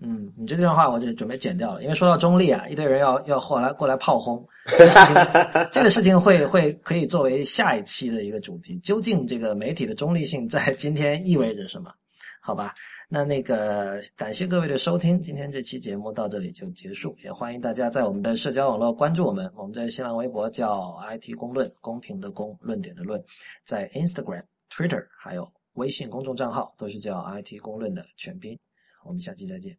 嗯，你这段话我就准备剪掉了，因为说到中立啊，一堆人要要后来过来炮轰这个事情，这个事情会会可以作为下一期的一个主题。究竟这个媒体的中立性在今天意味着什么？好吧，那那个感谢各位的收听，今天这期节目到这里就结束，也欢迎大家在我们的社交网络关注我们。我们在新浪微博叫 IT 公论，公平的公，论点的论，在 Instagram、Twitter 还有。微信公众账号都是叫 IT 公论的全拼，我们下期再见。